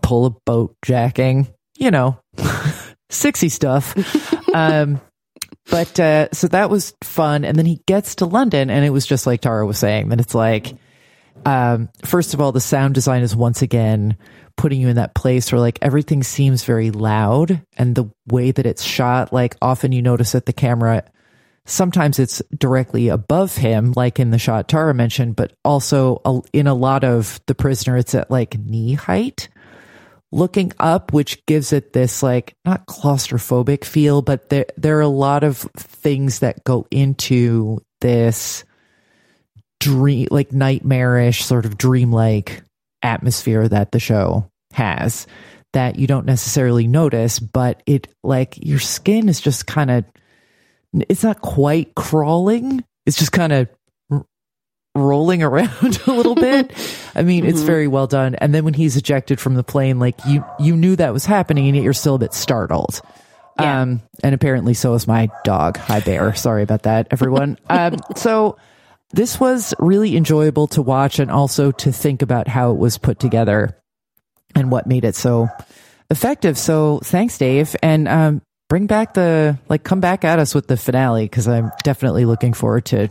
pull a boat, jacking, you know, *laughs* sixty stuff. *laughs* um, but uh, so that was fun, and then he gets to London, and it was just like Tara was saying that it's like, um, first of all, the sound design is once again putting you in that place where like everything seems very loud and the way that it's shot like often you notice that the camera sometimes it's directly above him like in the shot tara mentioned but also in a lot of the prisoner it's at like knee height. Looking up which gives it this like not claustrophobic feel but there there are a lot of things that go into this dream, like nightmarish, sort of dreamlike atmosphere that the show has that you don't necessarily notice, but it like your skin is just kind of, it's not quite crawling. It's just kind of r- rolling around *laughs* a little bit. I mean, it's Mhm. very well done. And then when he's ejected from the plane, like you, you knew that was happening and yet you're still a bit startled. Um, and apparently so is my dog. Hi, Bear. Sorry about that, everyone. *laughs* um, so this was really enjoyable to watch and also to think about how it was put together and what made it so effective. So thanks, Dave. And, um, bring back the, like, come back at us with the finale because I'm definitely looking forward to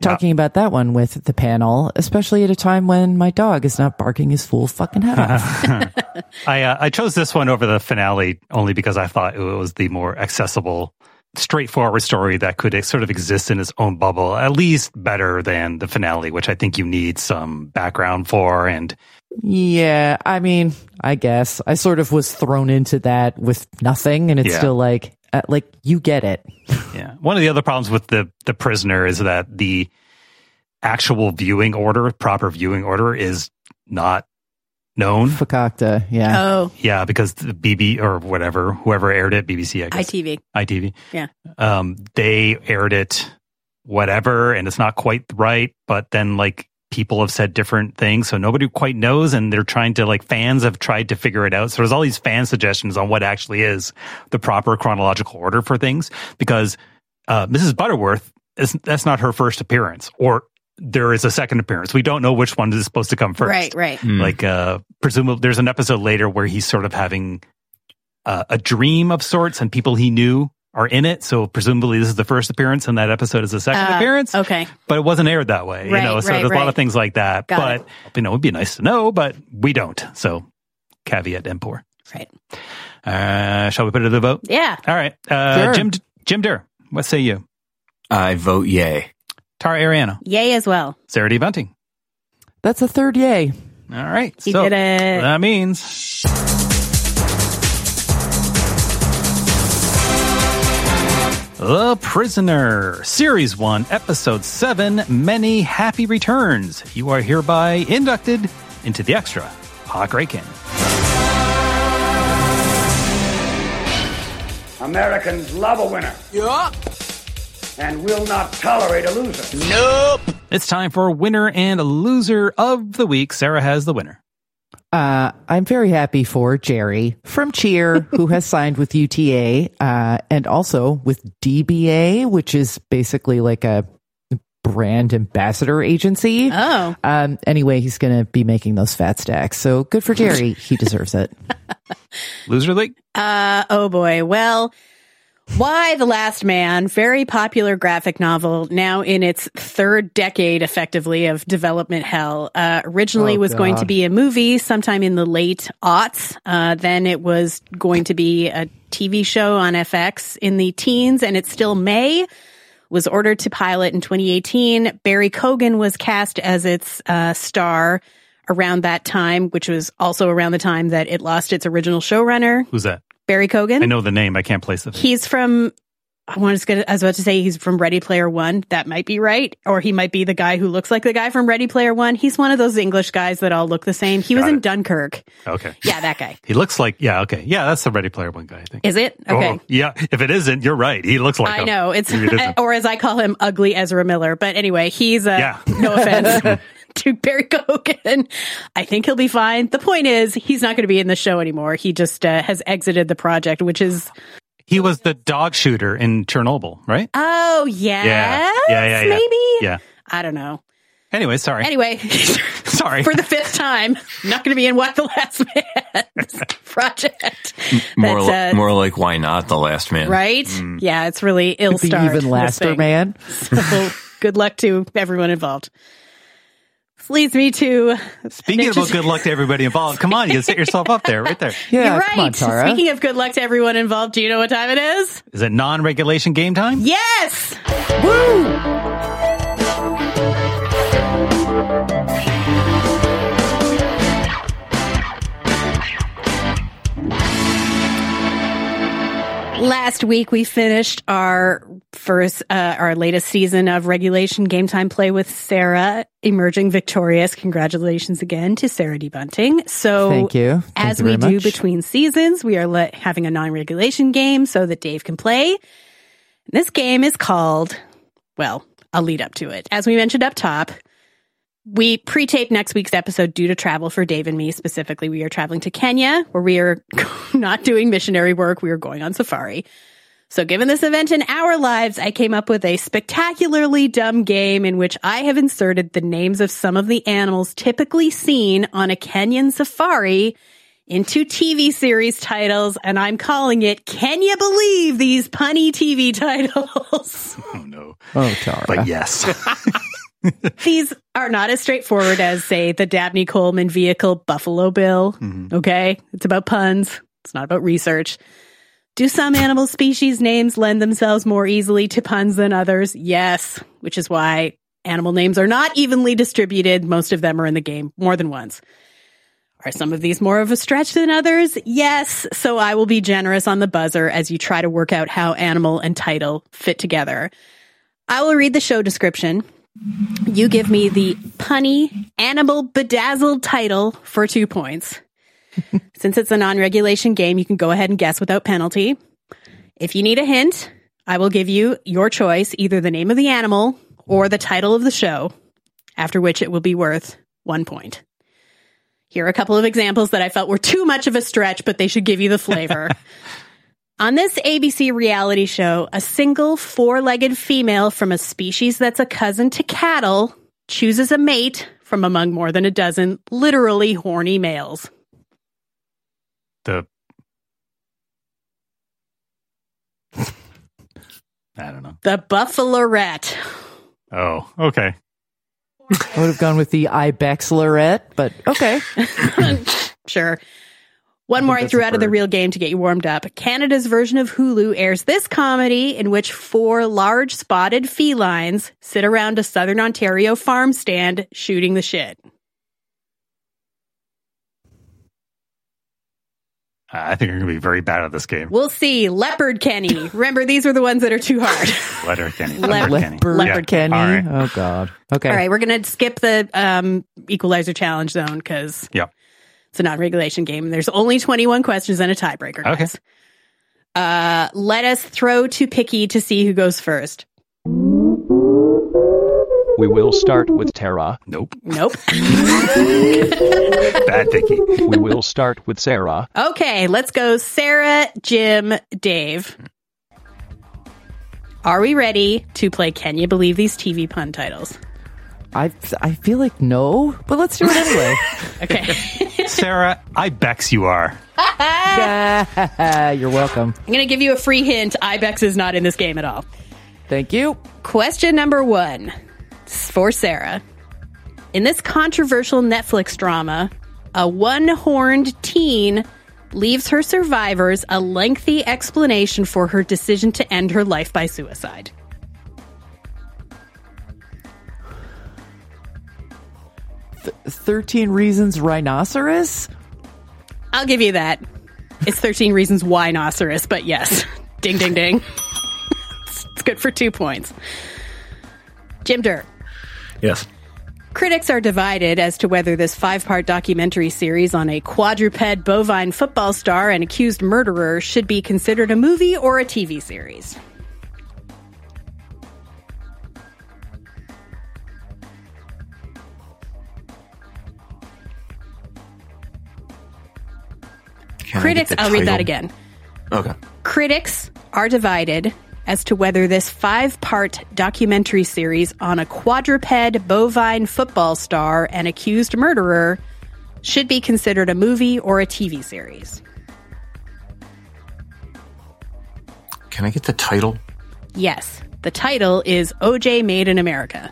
talking about that one with the panel, especially at a time when my dog is not barking his full fucking head off. *laughs* *laughs* I uh, I chose this one over the finale only because I thought it was the more accessible, straightforward story that could sort of exist in its own bubble, at least better than the finale, which I think you need some background for. And Yeah, I mean, I guess I sort of was thrown into that with nothing, and it's Yeah. still like, uh, like you get it. *laughs* yeah, one of the other problems with the the prisoner is that the actual viewing order, proper viewing order, is not known. Fakakta, yeah. Oh, Yeah, because the BB or whatever, whoever aired it, BBC, I guess. ITV. ITV. Yeah. Um, they aired it whatever, and it's not quite right, but then like people have said different things, so nobody quite knows, and they're trying to like fans have tried to figure it out. So there's all these fan suggestions on what actually is the proper chronological order for things, because uh, Mrs. Butterworth is that's not her first appearance, or there is a second appearance. We don't know which one is supposed to come first. Right, right. Hmm. Like, uh, presumably, there's an episode later where he's sort of having uh, a dream of sorts, and people he knew are in it. So presumably, this is the first appearance, and that episode is the second Uh, appearance. Okay. But it wasn't aired that way, you know. So right, there's a lot of things like that. Got but you know, it'd be nice to know, but we don't. So caveat emptor. Right. Uh, shall we put it to the vote? Yeah. All right, uh, Sure. Jim Jim Durr, what say you? I vote yay. Tara Ariano, Yay as well. Sarah D. Bunting. That's a third yay. All right, He so did it. that means The Prisoner, Series 1, Episode 7, Many Happy Returns. You are hereby inducted into the extra Hawk Rakin. Americans love a winner. Yeah. And will not tolerate a loser. Nope. It's time for winner and loser of the week. Sarah has the winner. Uh, I'm very happy for Jerry from Cheer, *laughs* who has signed with UTA, uh, and also with DBA, which is basically like a brand ambassador agency. Oh. Um, anyway, he's going to be making those fat stacks. So good for Jerry. he deserves it. *laughs* Loser league? Uh, oh boy. Well, Y the Last Man? Very popular graphic novel, now in its third decade, effectively, of development hell. Uh, originally Oh, was going to be a movie sometime in the late aughts. Uh, then it was going to be a TV show on FX in the teens, and it still may. Was ordered to pilot in 2018. Barry Keoghan was cast as its uh, star around that time, which was also around the time that it lost its original showrunner, Who's that? Barry Keoghan. I know the name. I can't place it. He's from. I was gonna. I was about to say he's from Ready Player One. That might be right, or he might be the guy who looks like the guy from Ready Player One. He's one of those English guys that all look the same. He was Got in it. Dunkirk. Okay. Yeah, that guy. He looks like, yeah, okay. Yeah, that's the Ready Player One guy, I think. Is it oh, okay? Oh, yeah. If it isn't, you're right. He looks like I him. know it's, Maybe it isn't. *laughs* or as I call him, ugly Ezra Miller. But anyway, he's a Yeah. no offense *laughs* to Barry Keoghan. I think he'll be fine. The point is, he's not going to be in the show anymore. He just uh, has exited the project, which is He was the dog shooter in Chernobyl, right? oh yes, Yeah. Yeah, yeah, yeah. maybe Yeah. I don't know. Anyway, sorry. Anyway, *laughs* *laughs* sorry. for the fifth time, not going to be in What the Last Man *laughs* project. More, li- uh, more like why not the last man? right? Yeah, it's really ill Could be starred. even laster man. So good luck to everyone involved. This leads me to Speaking of good luck to everybody involved, come on, you set yourself up there, right there. Yeah, You're come on, right. Tara. Speaking of good luck to everyone involved, do you know what time it is? Is it non-regulation game time? Yes! Last week we finished our first, uh, our latest season of regulation game time play with Sarah emerging victorious. Congratulations again to Sarah D. Bunting. So Thank you. Thank as you we do much. between seasons, we are le- having a non-regulation game so that Dave can play. This game is called, well, I'll lead up to it. As we mentioned up top, we pre-taped next week's episode due to travel for Dave and me. Specifically, we are traveling to Kenya where we are *laughs* not doing missionary work. We are going on safari. So given this event in our lives, I came up with a spectacularly dumb game in which I have inserted the names of some of the animals typically seen on a Kenyan safari into TV series titles, and I'm calling it Can You Believe These Punny TV Titles? *laughs* Oh no. Oh, Tara. But yes. *laughs* *laughs* These are not as straightforward as, say, the Dabney Coleman vehicle Buffalo Bill. Mm-hmm. Okay. It's about puns. It's not about research. Do some animal species names lend themselves more easily to puns than others? Yes, which is why animal names are not evenly distributed. Most of them are in the game more than once. Are some of these more of a stretch than others? Yes. So I will be generous on the buzzer as you try to work out how animal and title fit together. I will read the show description. You give me the punny, animal bedazzled title for two points. *laughs* Since it's a non regulation game, you can go ahead and guess without penalty. If you need a hint, I will give you your choice either the name of the animal or the title of the show, after which it will be worth one point. Here are a couple of examples that I felt were too much of a stretch, but they should give you the flavor. *laughs* On this ABC reality show, a single four legged female from a species that's a cousin to cattle chooses a mate from among more than a dozen literally horny males. The I don't know. The Buffalorette. Oh, okay. I would have gone with the Ibex Lorette, but okay. *laughs* Sure. One more I threw a out of the real game to get you warmed up. Canada's version of Hulu airs this comedy in which four large spotted felines sit around a southern Ontario farm stand shooting the shit. I think you're going to be very bad at this game. We'll see. Leopard Kenny. *laughs* Remember, these are the ones that are too hard. *laughs* Letterkenny. Leopard Leopard Kenny. Leopard Yeah. Kenny. All right. Oh God. Okay. All right, we're going to skip the um, equalizer challenge zone because Yeah. It's a non-regulation game. There's only 21 questions and a tiebreaker. Okay. Guys. Uh, let us throw to Picky to see who goes first. We will start with Tara. Nope. Nope. *laughs* Bad Picky. We will start with Sarah. okay, let's go. Sarah, Jim, Dave. Are we ready to play Can You Believe These TV pun titles? I I feel like no, but let's do it anyway. *laughs* Okay. *laughs* Sarah, I bex you are. *laughs* You're welcome. I'm going to give you a free hint. Ibex is not in this game at all. Thank you. Question number one for Sarah. In this controversial Netflix drama, a one horned teen leaves her survivors a lengthy explanation for her decision to end her life by suicide. Th- Thirteen Reasons Rhinoceros. I'll give you that. It's 13 Reasons Why Rhinoceros, but yes. Ding, ding, ding. it's it's good for two points. Jim Durr. Yes. Critics are divided as to whether this five part documentary series on a quadruped bovine football star and accused murderer should be considered a movie or a TV series. Can Critics, I'll read that again. Okay. Critics are divided as to whether this five part documentary series on a quadruped bovine football star and accused murderer should be considered a movie or a TV series. Can I get the title? Yes, the title is OJ Made in America.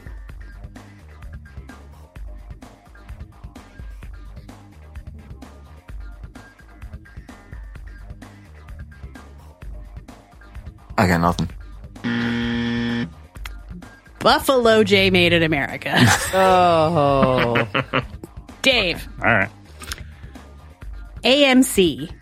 I got nothing. Buffalo J Made in America. *laughs* Oh. Dave, All right. AMC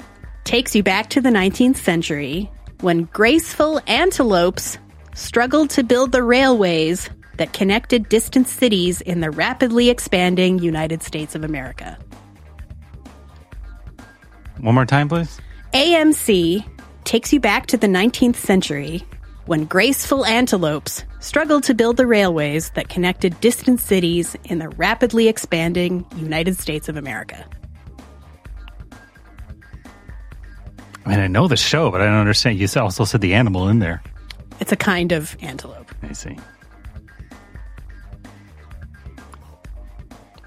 takes you back to the 19th century when graceful antelopes struggled to build the railways that connected distant cities in the rapidly expanding United States of America. One more time, please. AMC takes you back to the 19th century when graceful antelopes struggled to build the railways that connected distant cities in the rapidly expanding United States of America. I mean, I know the show, but I don't understand. You also said the animal in there. It's a kind of antelope. I see.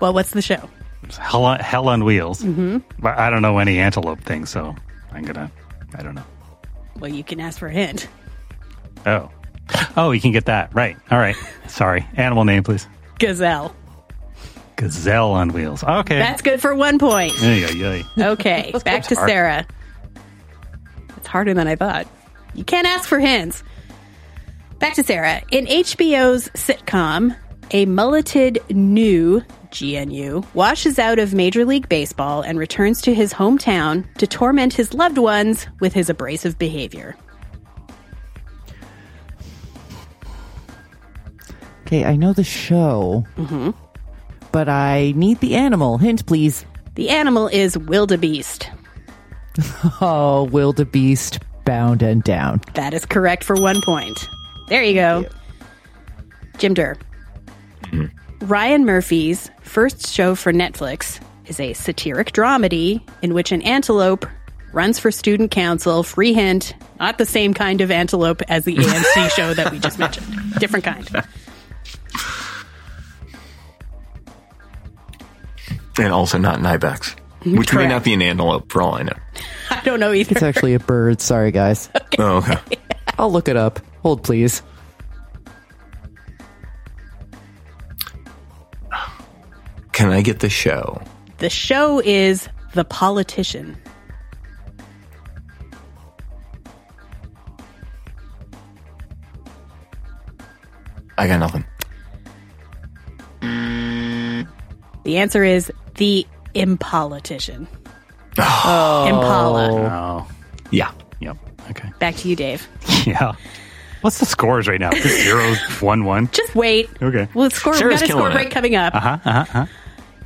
Well, what's the show? It's Hell on, Hell on Wheels. Mhm. But I don't know any antelope thing, so I'm gonna. I don't know. Well, you can ask for a hint. Oh, oh, you can get that right. All right. *laughs* Sorry. Animal name, please. Gazelle. Gazelle on wheels. Okay. That's good for one point. Ay, ay, ay. Okay, *laughs* back to hard. Sarah. It's harder than I thought. You can't ask for hints. Back to Sarah. In HBO's sitcom, a mulleted new GNU washes out of Major League Baseball and returns to his hometown to torment his loved ones with his abrasive behavior. Okay, I know the show, Mhm. but I need the animal. Hint, please. The animal is wildebeest. *laughs* Oh, wildebeest, bound and down. That is correct for one point. There you go. Jim Durr. Ryan Murphy's first show for Netflix is a satiric dramedy in which an antelope runs for student council. Free hint, not the same kind of antelope as the AMC *laughs* show that we just mentioned. Different kind. And also not an ibex, *laughs* which may not be an antelope for all I know. I don't know either. It's actually a bird. Sorry, guys. Oh, okay. I'll look it up. Hold, please. Can I get the show? The show is The Politician. I got nothing. The answer is The Impolitician. Oh. Impala. Yeah. Yep. Okay. Back to you, Dave. *laughs* Yeah. What's the scores right now? Zero, one, one. Just wait. Okay. We'll score. we Sarah's got a score killing break coming up. Uh huh. Uh huh. Uh-huh.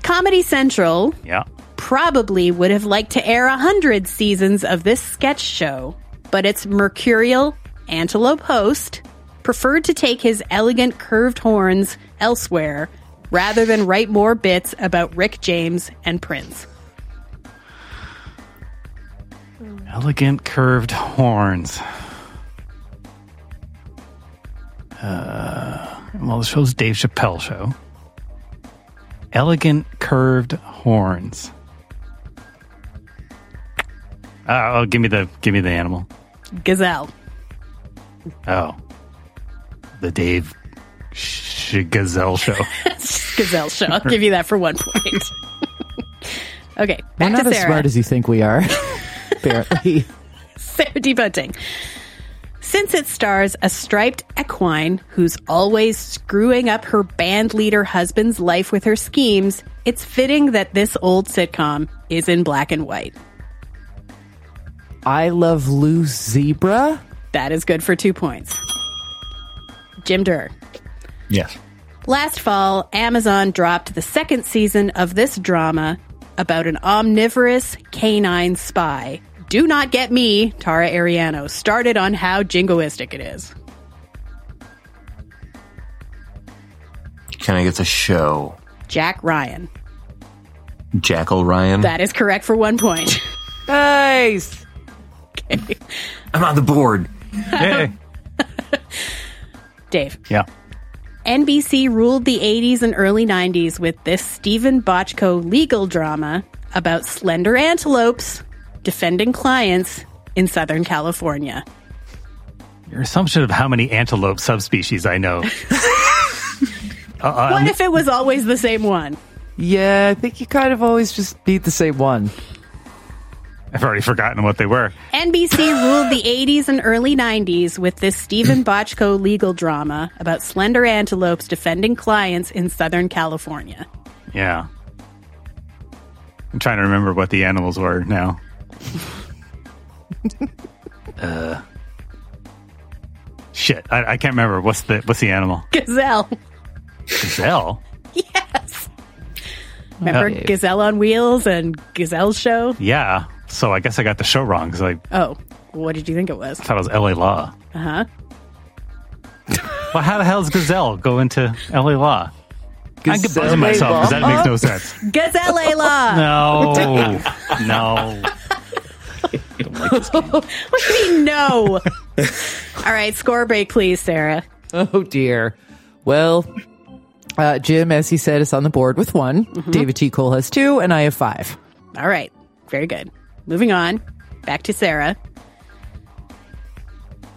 Comedy Central Yeah. probably would have liked to air a hundred seasons of this sketch show, but its mercurial antelope host preferred to take his elegant curved horns elsewhere rather than write more bits about Rick James and Prince. Elegant curved horns. Uh, well, the show's Dave Chappelle show. Elegant curved horns. Uh, oh, give me the give me the animal. Gazelle. Oh, the Dave Sh- Gazelle show. *laughs* Gazelle show. I'll give you that for one point. *laughs* okay, We're not to as smart as you think we are. *laughs* Apparently. Sarah D. Bunting. Since it stars a striped equine who's always screwing up her band leader husband's life with her schemes, it's fitting that this old sitcom is in black and white. I love loose zebra. That is good for two points. Jim Durr. Yes. Last fall, Amazon dropped the second season of this drama about an omnivorous canine spy. Do not get me, Tara Ariano, started on how jingoistic it is. Can I get the show? Jack Ryan. Jackal Ryan. That is correct for one point. *laughs* Nice. Okay. I'm on the board. Hey. *laughs* Dave. Yeah. NBC ruled the 80s and early 90s with this Steven Bochco legal drama about slender antelopes defending clients in Southern California. Your assumption of how many antelope subspecies I know. *laughs* uh, What if it was always the same one? Yeah, I think you kind of always just beat the same one. I've already forgotten what they were. NBC *laughs* ruled the 80s and early 90s with this Steven *clears throat* Bochco legal drama about slender antelopes defending clients in Southern California. Yeah. I'm trying to remember what the animals were now. Uh, shit. I, I can't remember. What's the what's the animal? Gazelle. Gazelle. *laughs* Yes. Remember Uh, Gazelle on Wheels and Gazelle Show? Yeah. So I guess I got the show wrong because I Oh, what did you think it was? I thought it was L.A. Law. Uh huh. *laughs* Well, how the hell does Gazelle go into L.A. Law? I get buzzing myself because that makes no sense. Gazelle LA Law. No, no. *laughs* what do you mean, no? *laughs* All right, score break, please, Sarah. Oh dear. Well, uh, Jim, as he said, is on the board with one. David T. Cole has two, and I have five. All right, very good. Moving on, back to Sarah.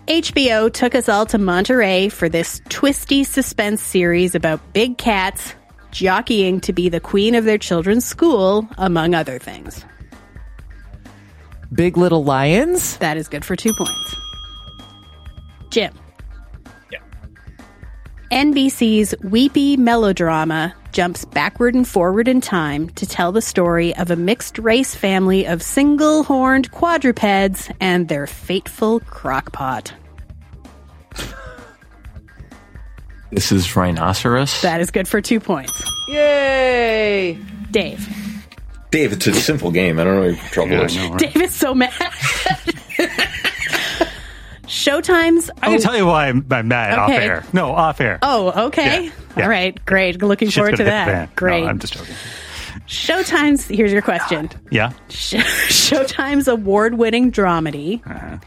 HBO took us all to Monterey for this twisty suspense series about big cats jockeying to be the queen of their children's school, among other things. Big Little Lions. That is good for two points. Jim. Yeah. NBC's weepy melodrama jumps backward and forward in time to tell the story of a mixed race family of single horned quadrupeds and their fateful crockpot. This is rhinoceros. That is good for two points. Yay! Dave. Dave, it's a simple game. I don't know what your trouble Yeah, I is. know, right? Dave is so mad. Showtime's. I can tell you why I'm, I'm mad off Okay. air. No, off air. Oh, okay. Yeah, yeah. All right. Great. Looking Shit's forward to gonna hit the that. Great. No, I'm just joking. Showtime's. Here's your question. Yeah. *laughs* Showtime's award-winning dramedy Uh-huh.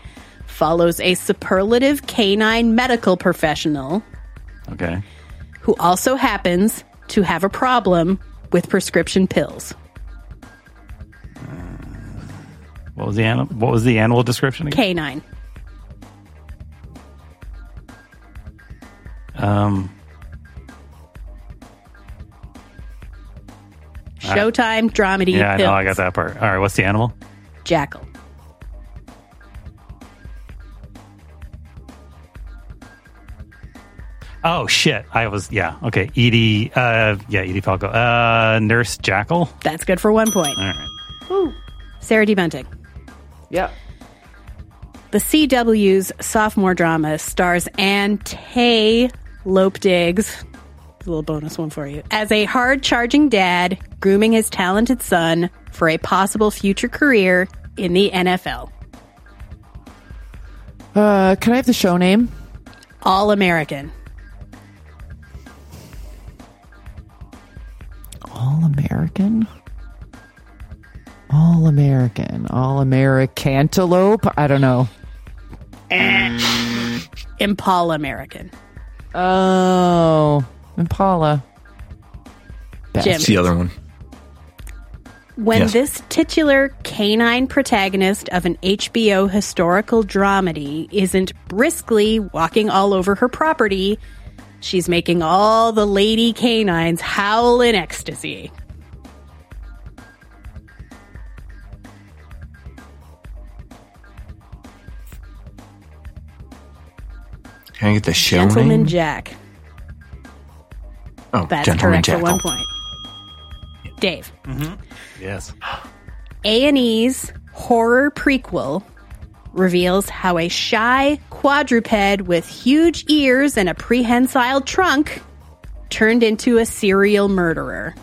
follows a superlative canine medical professional Okay. who also happens to have a problem with prescription pills. What was the animal? What was the animal description again? Canine. Um. Showtime dramedy. Yeah, I know. I got that part. All right. What's the animal? Jackal. Oh shit! I was yeah. Okay, Edie. Uh, yeah, Edie Falco. Uh, Nurse Jackal. That's good for one point. All right. Ooh. Sarah D. Bunting. Yep. The CW's sophomore drama stars Anne Tay Lope Diggs. A little bonus one for you. As a hard charging dad grooming his talented son for a possible future career in the NFL. Uh, can I have the show name? All American. All American? All American. All American cantaloupe. I don't know. Eh. Impala American. Oh, Impala. Jim. It's the other one. When Yes. this titular canine protagonist of an HBO historical dramedy isn't briskly walking all over her property, she's making all the lady canines howl in ecstasy. Can I get the show Gentleman name? Jack. oh, That's Gentleman correct for Jackal. one point. Dave. Yes. A&E's horror prequel reveals how a shy quadruped with huge ears and a prehensile trunk turned into a serial murderer.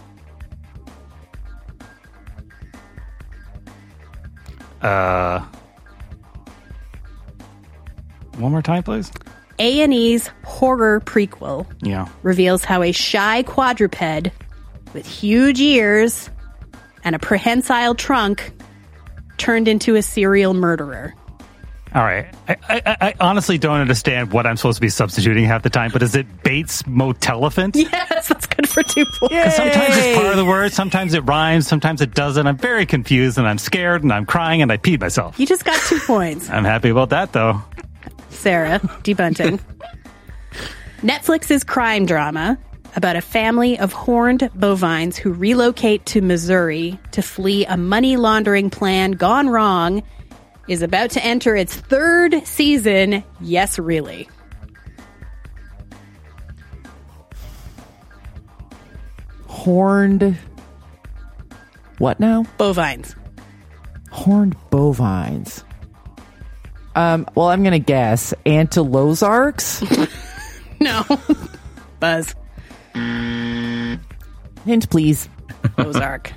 Uh. One more time, please. A&E's horror prequel Yeah. reveals how a shy quadruped with huge ears and a prehensile trunk turned into a serial murderer. All right. I, I, I honestly don't understand what I'm supposed to be substituting half the time, but is it Bates Motelephant? *laughs* Yes, that's good for two points. Because sometimes it's part of the word, sometimes it rhymes, sometimes it doesn't. I'm very confused and I'm scared and I'm crying and I peed myself. You just got two points. I'm happy about that though. Sarah D. Bunting. Netflix's crime drama about a family of horned bovines who relocate to Missouri to flee a money laundering plan gone wrong is about to enter its third season. Yes, really. Horned. What now? Bovines. Horned bovines. Um, well, I'm gonna guess Ankylosarks. *laughs* No. *laughs* Buzz. Hint, please. Ozark.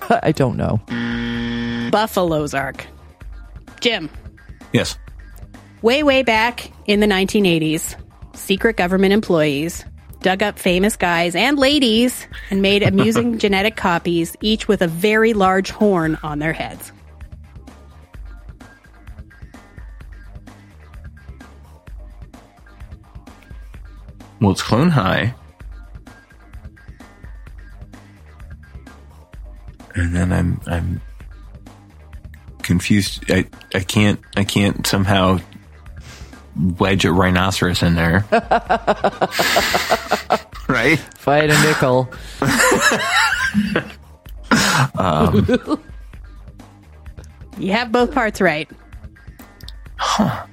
*laughs* I don't know. Buffalo's Ark. Jim. Yes. Way, way back in the 1980s, secret government employees dug up famous guys and ladies and made *laughs* amusing genetic copies, each with a very large horn on their heads. Well, it's Clone High. And then I'm I'm confused. I I can't I can't somehow wedge a rhinoceros in there. *laughs* right? Fight a nickel. Um, You have both parts right. huh.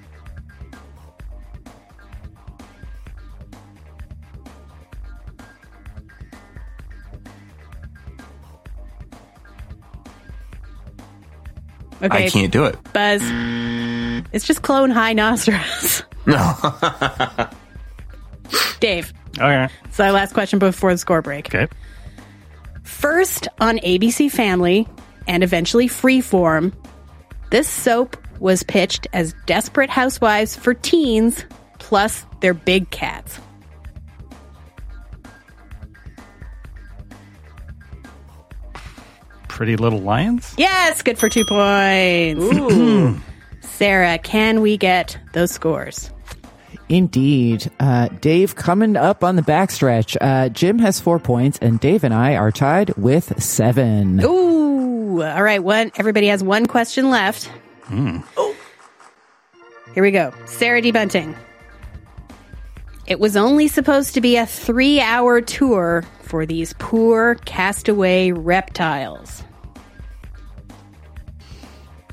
Okay. I can't do it. Buzz. Mm-hmm. It's just clone high nostrils. No. *laughs* Dave. Okay. So our last question before the score break. Okay. First on ABC Family and eventually Freeform, this soap was pitched as Desperate Housewives for teens plus their big cats. Pretty Little Lions? Yes, good for two points. Ooh. *clears throat* Sarah, can we get those scores? Indeed. Uh, Dave coming up on the backstretch. Uh, Jim has four points, and Dave and I are tied with seven. Ooh, all right. One. Everybody has one question left. Hmm. Here we go. Sarah D. Bunting. It was only supposed to be a three hour tour for these poor castaway reptiles.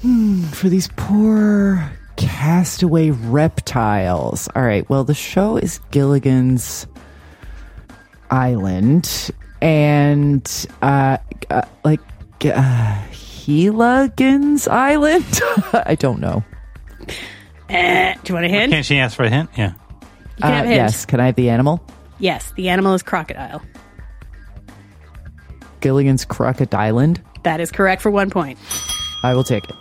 Hmm, for these poor castaway reptiles. All right. Well, the show is Gilligan's Island, and uh, uh like uh, Gilligan's Island. *laughs* I don't know. Eh, do you want a hint? Can't she ask for a hint? Yeah. Can have a Uh, hint. yes. Can I have the animal? Yes, the animal is crocodile. Gilligan's Crocodile. Island? That is correct for one point. I will take it.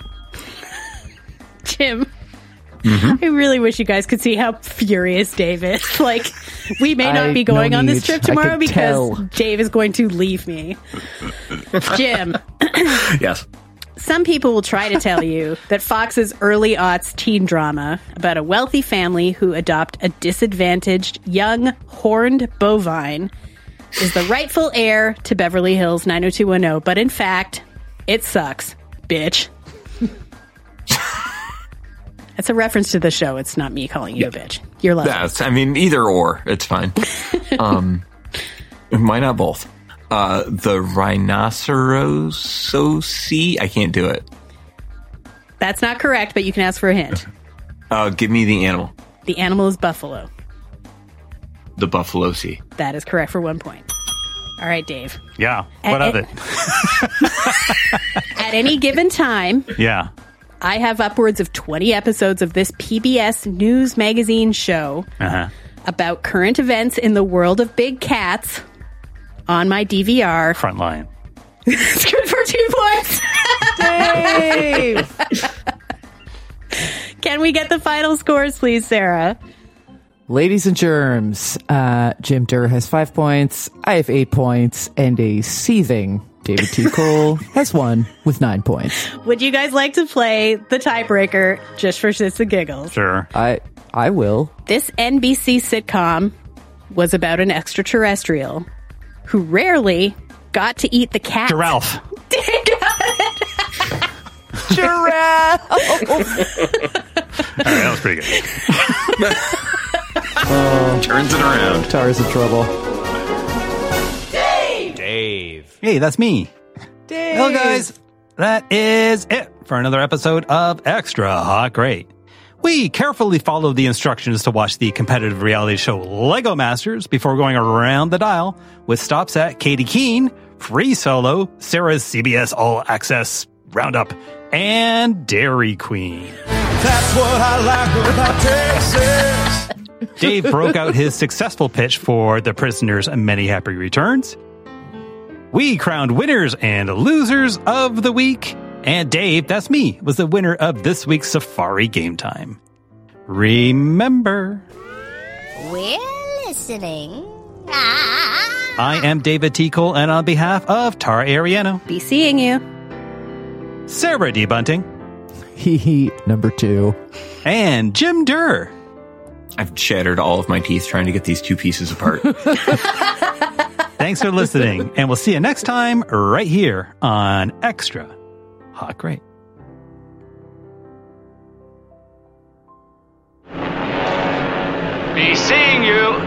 Jim. I really wish you guys could see how furious Dave is. *laughs* Like, we may not I- be going no on this trip tomorrow because tell. Dave is going to leave me. Jim, *laughs* yes. some people will try to tell you *laughs* that Fox's early aughts teen drama about a wealthy family who adopt a disadvantaged young horned bovine is the rightful heir to Beverly Hills 90210, but in fact, it sucks, bitch. It's a reference to the show. It's not me calling you a bitch. You're lovely. That's, I mean, either or, it's fine. *laughs* um, why not both? Uh, the rhinoceros, I can't do it. That's not correct, but you can ask for a hint. *laughs* Uh, give me the animal, The animal is buffalo. the buffalo sea. That is correct for one point. All right, Dave. Yeah. What of uh, it? *laughs* At any given time, Yeah. I have upwards of 20 episodes of this PBS News Magazine show Uh huh. about current events in the world of big cats on my DVR. Frontline. *laughs* it's good for two points. Dave! *laughs* Can we get the final scores, please, Sarah? Ladies and germs, uh, Jim Durr has five points. I have eight points, and a seething David T. Cole *laughs* has one with nine points. Would you guys like to play the tiebreaker just for shits and giggles? Sure. I I will. This NBC sitcom was about an extraterrestrial who rarely got to eat the cat. Giraffe. *laughs* *laughs* Giraffe. All right, that was pretty good. Turns it around. Tara's in trouble. Dave. Hey, that's me. Dave. Well, guys, that is it for another episode of Extra Hot Great. We carefully followed the instructions to watch the competitive reality show Lego Masters before going around the dial with stops at Katy Keene, Free Solo, Sarah's CBS All Access Roundup, and Dairy Queen. That's what I like about Texas. Dave broke out his successful pitch for the prisoner's many happy returns. We crowned winners and losers of the week. And Dave, that's me, was the winner of this week's Safari Game Time. Remember, We're listening. Ah. I am David T. Cole, and on behalf of Tara Ariano, Be seeing you. Sarah D. Bunting, Hee hee, number two. and Jim Durr. I've shattered all of my teeth trying to get these two pieces apart. *laughs* Thanks for listening, and we'll see you next time right here on Extra Hot Great. Be seeing you.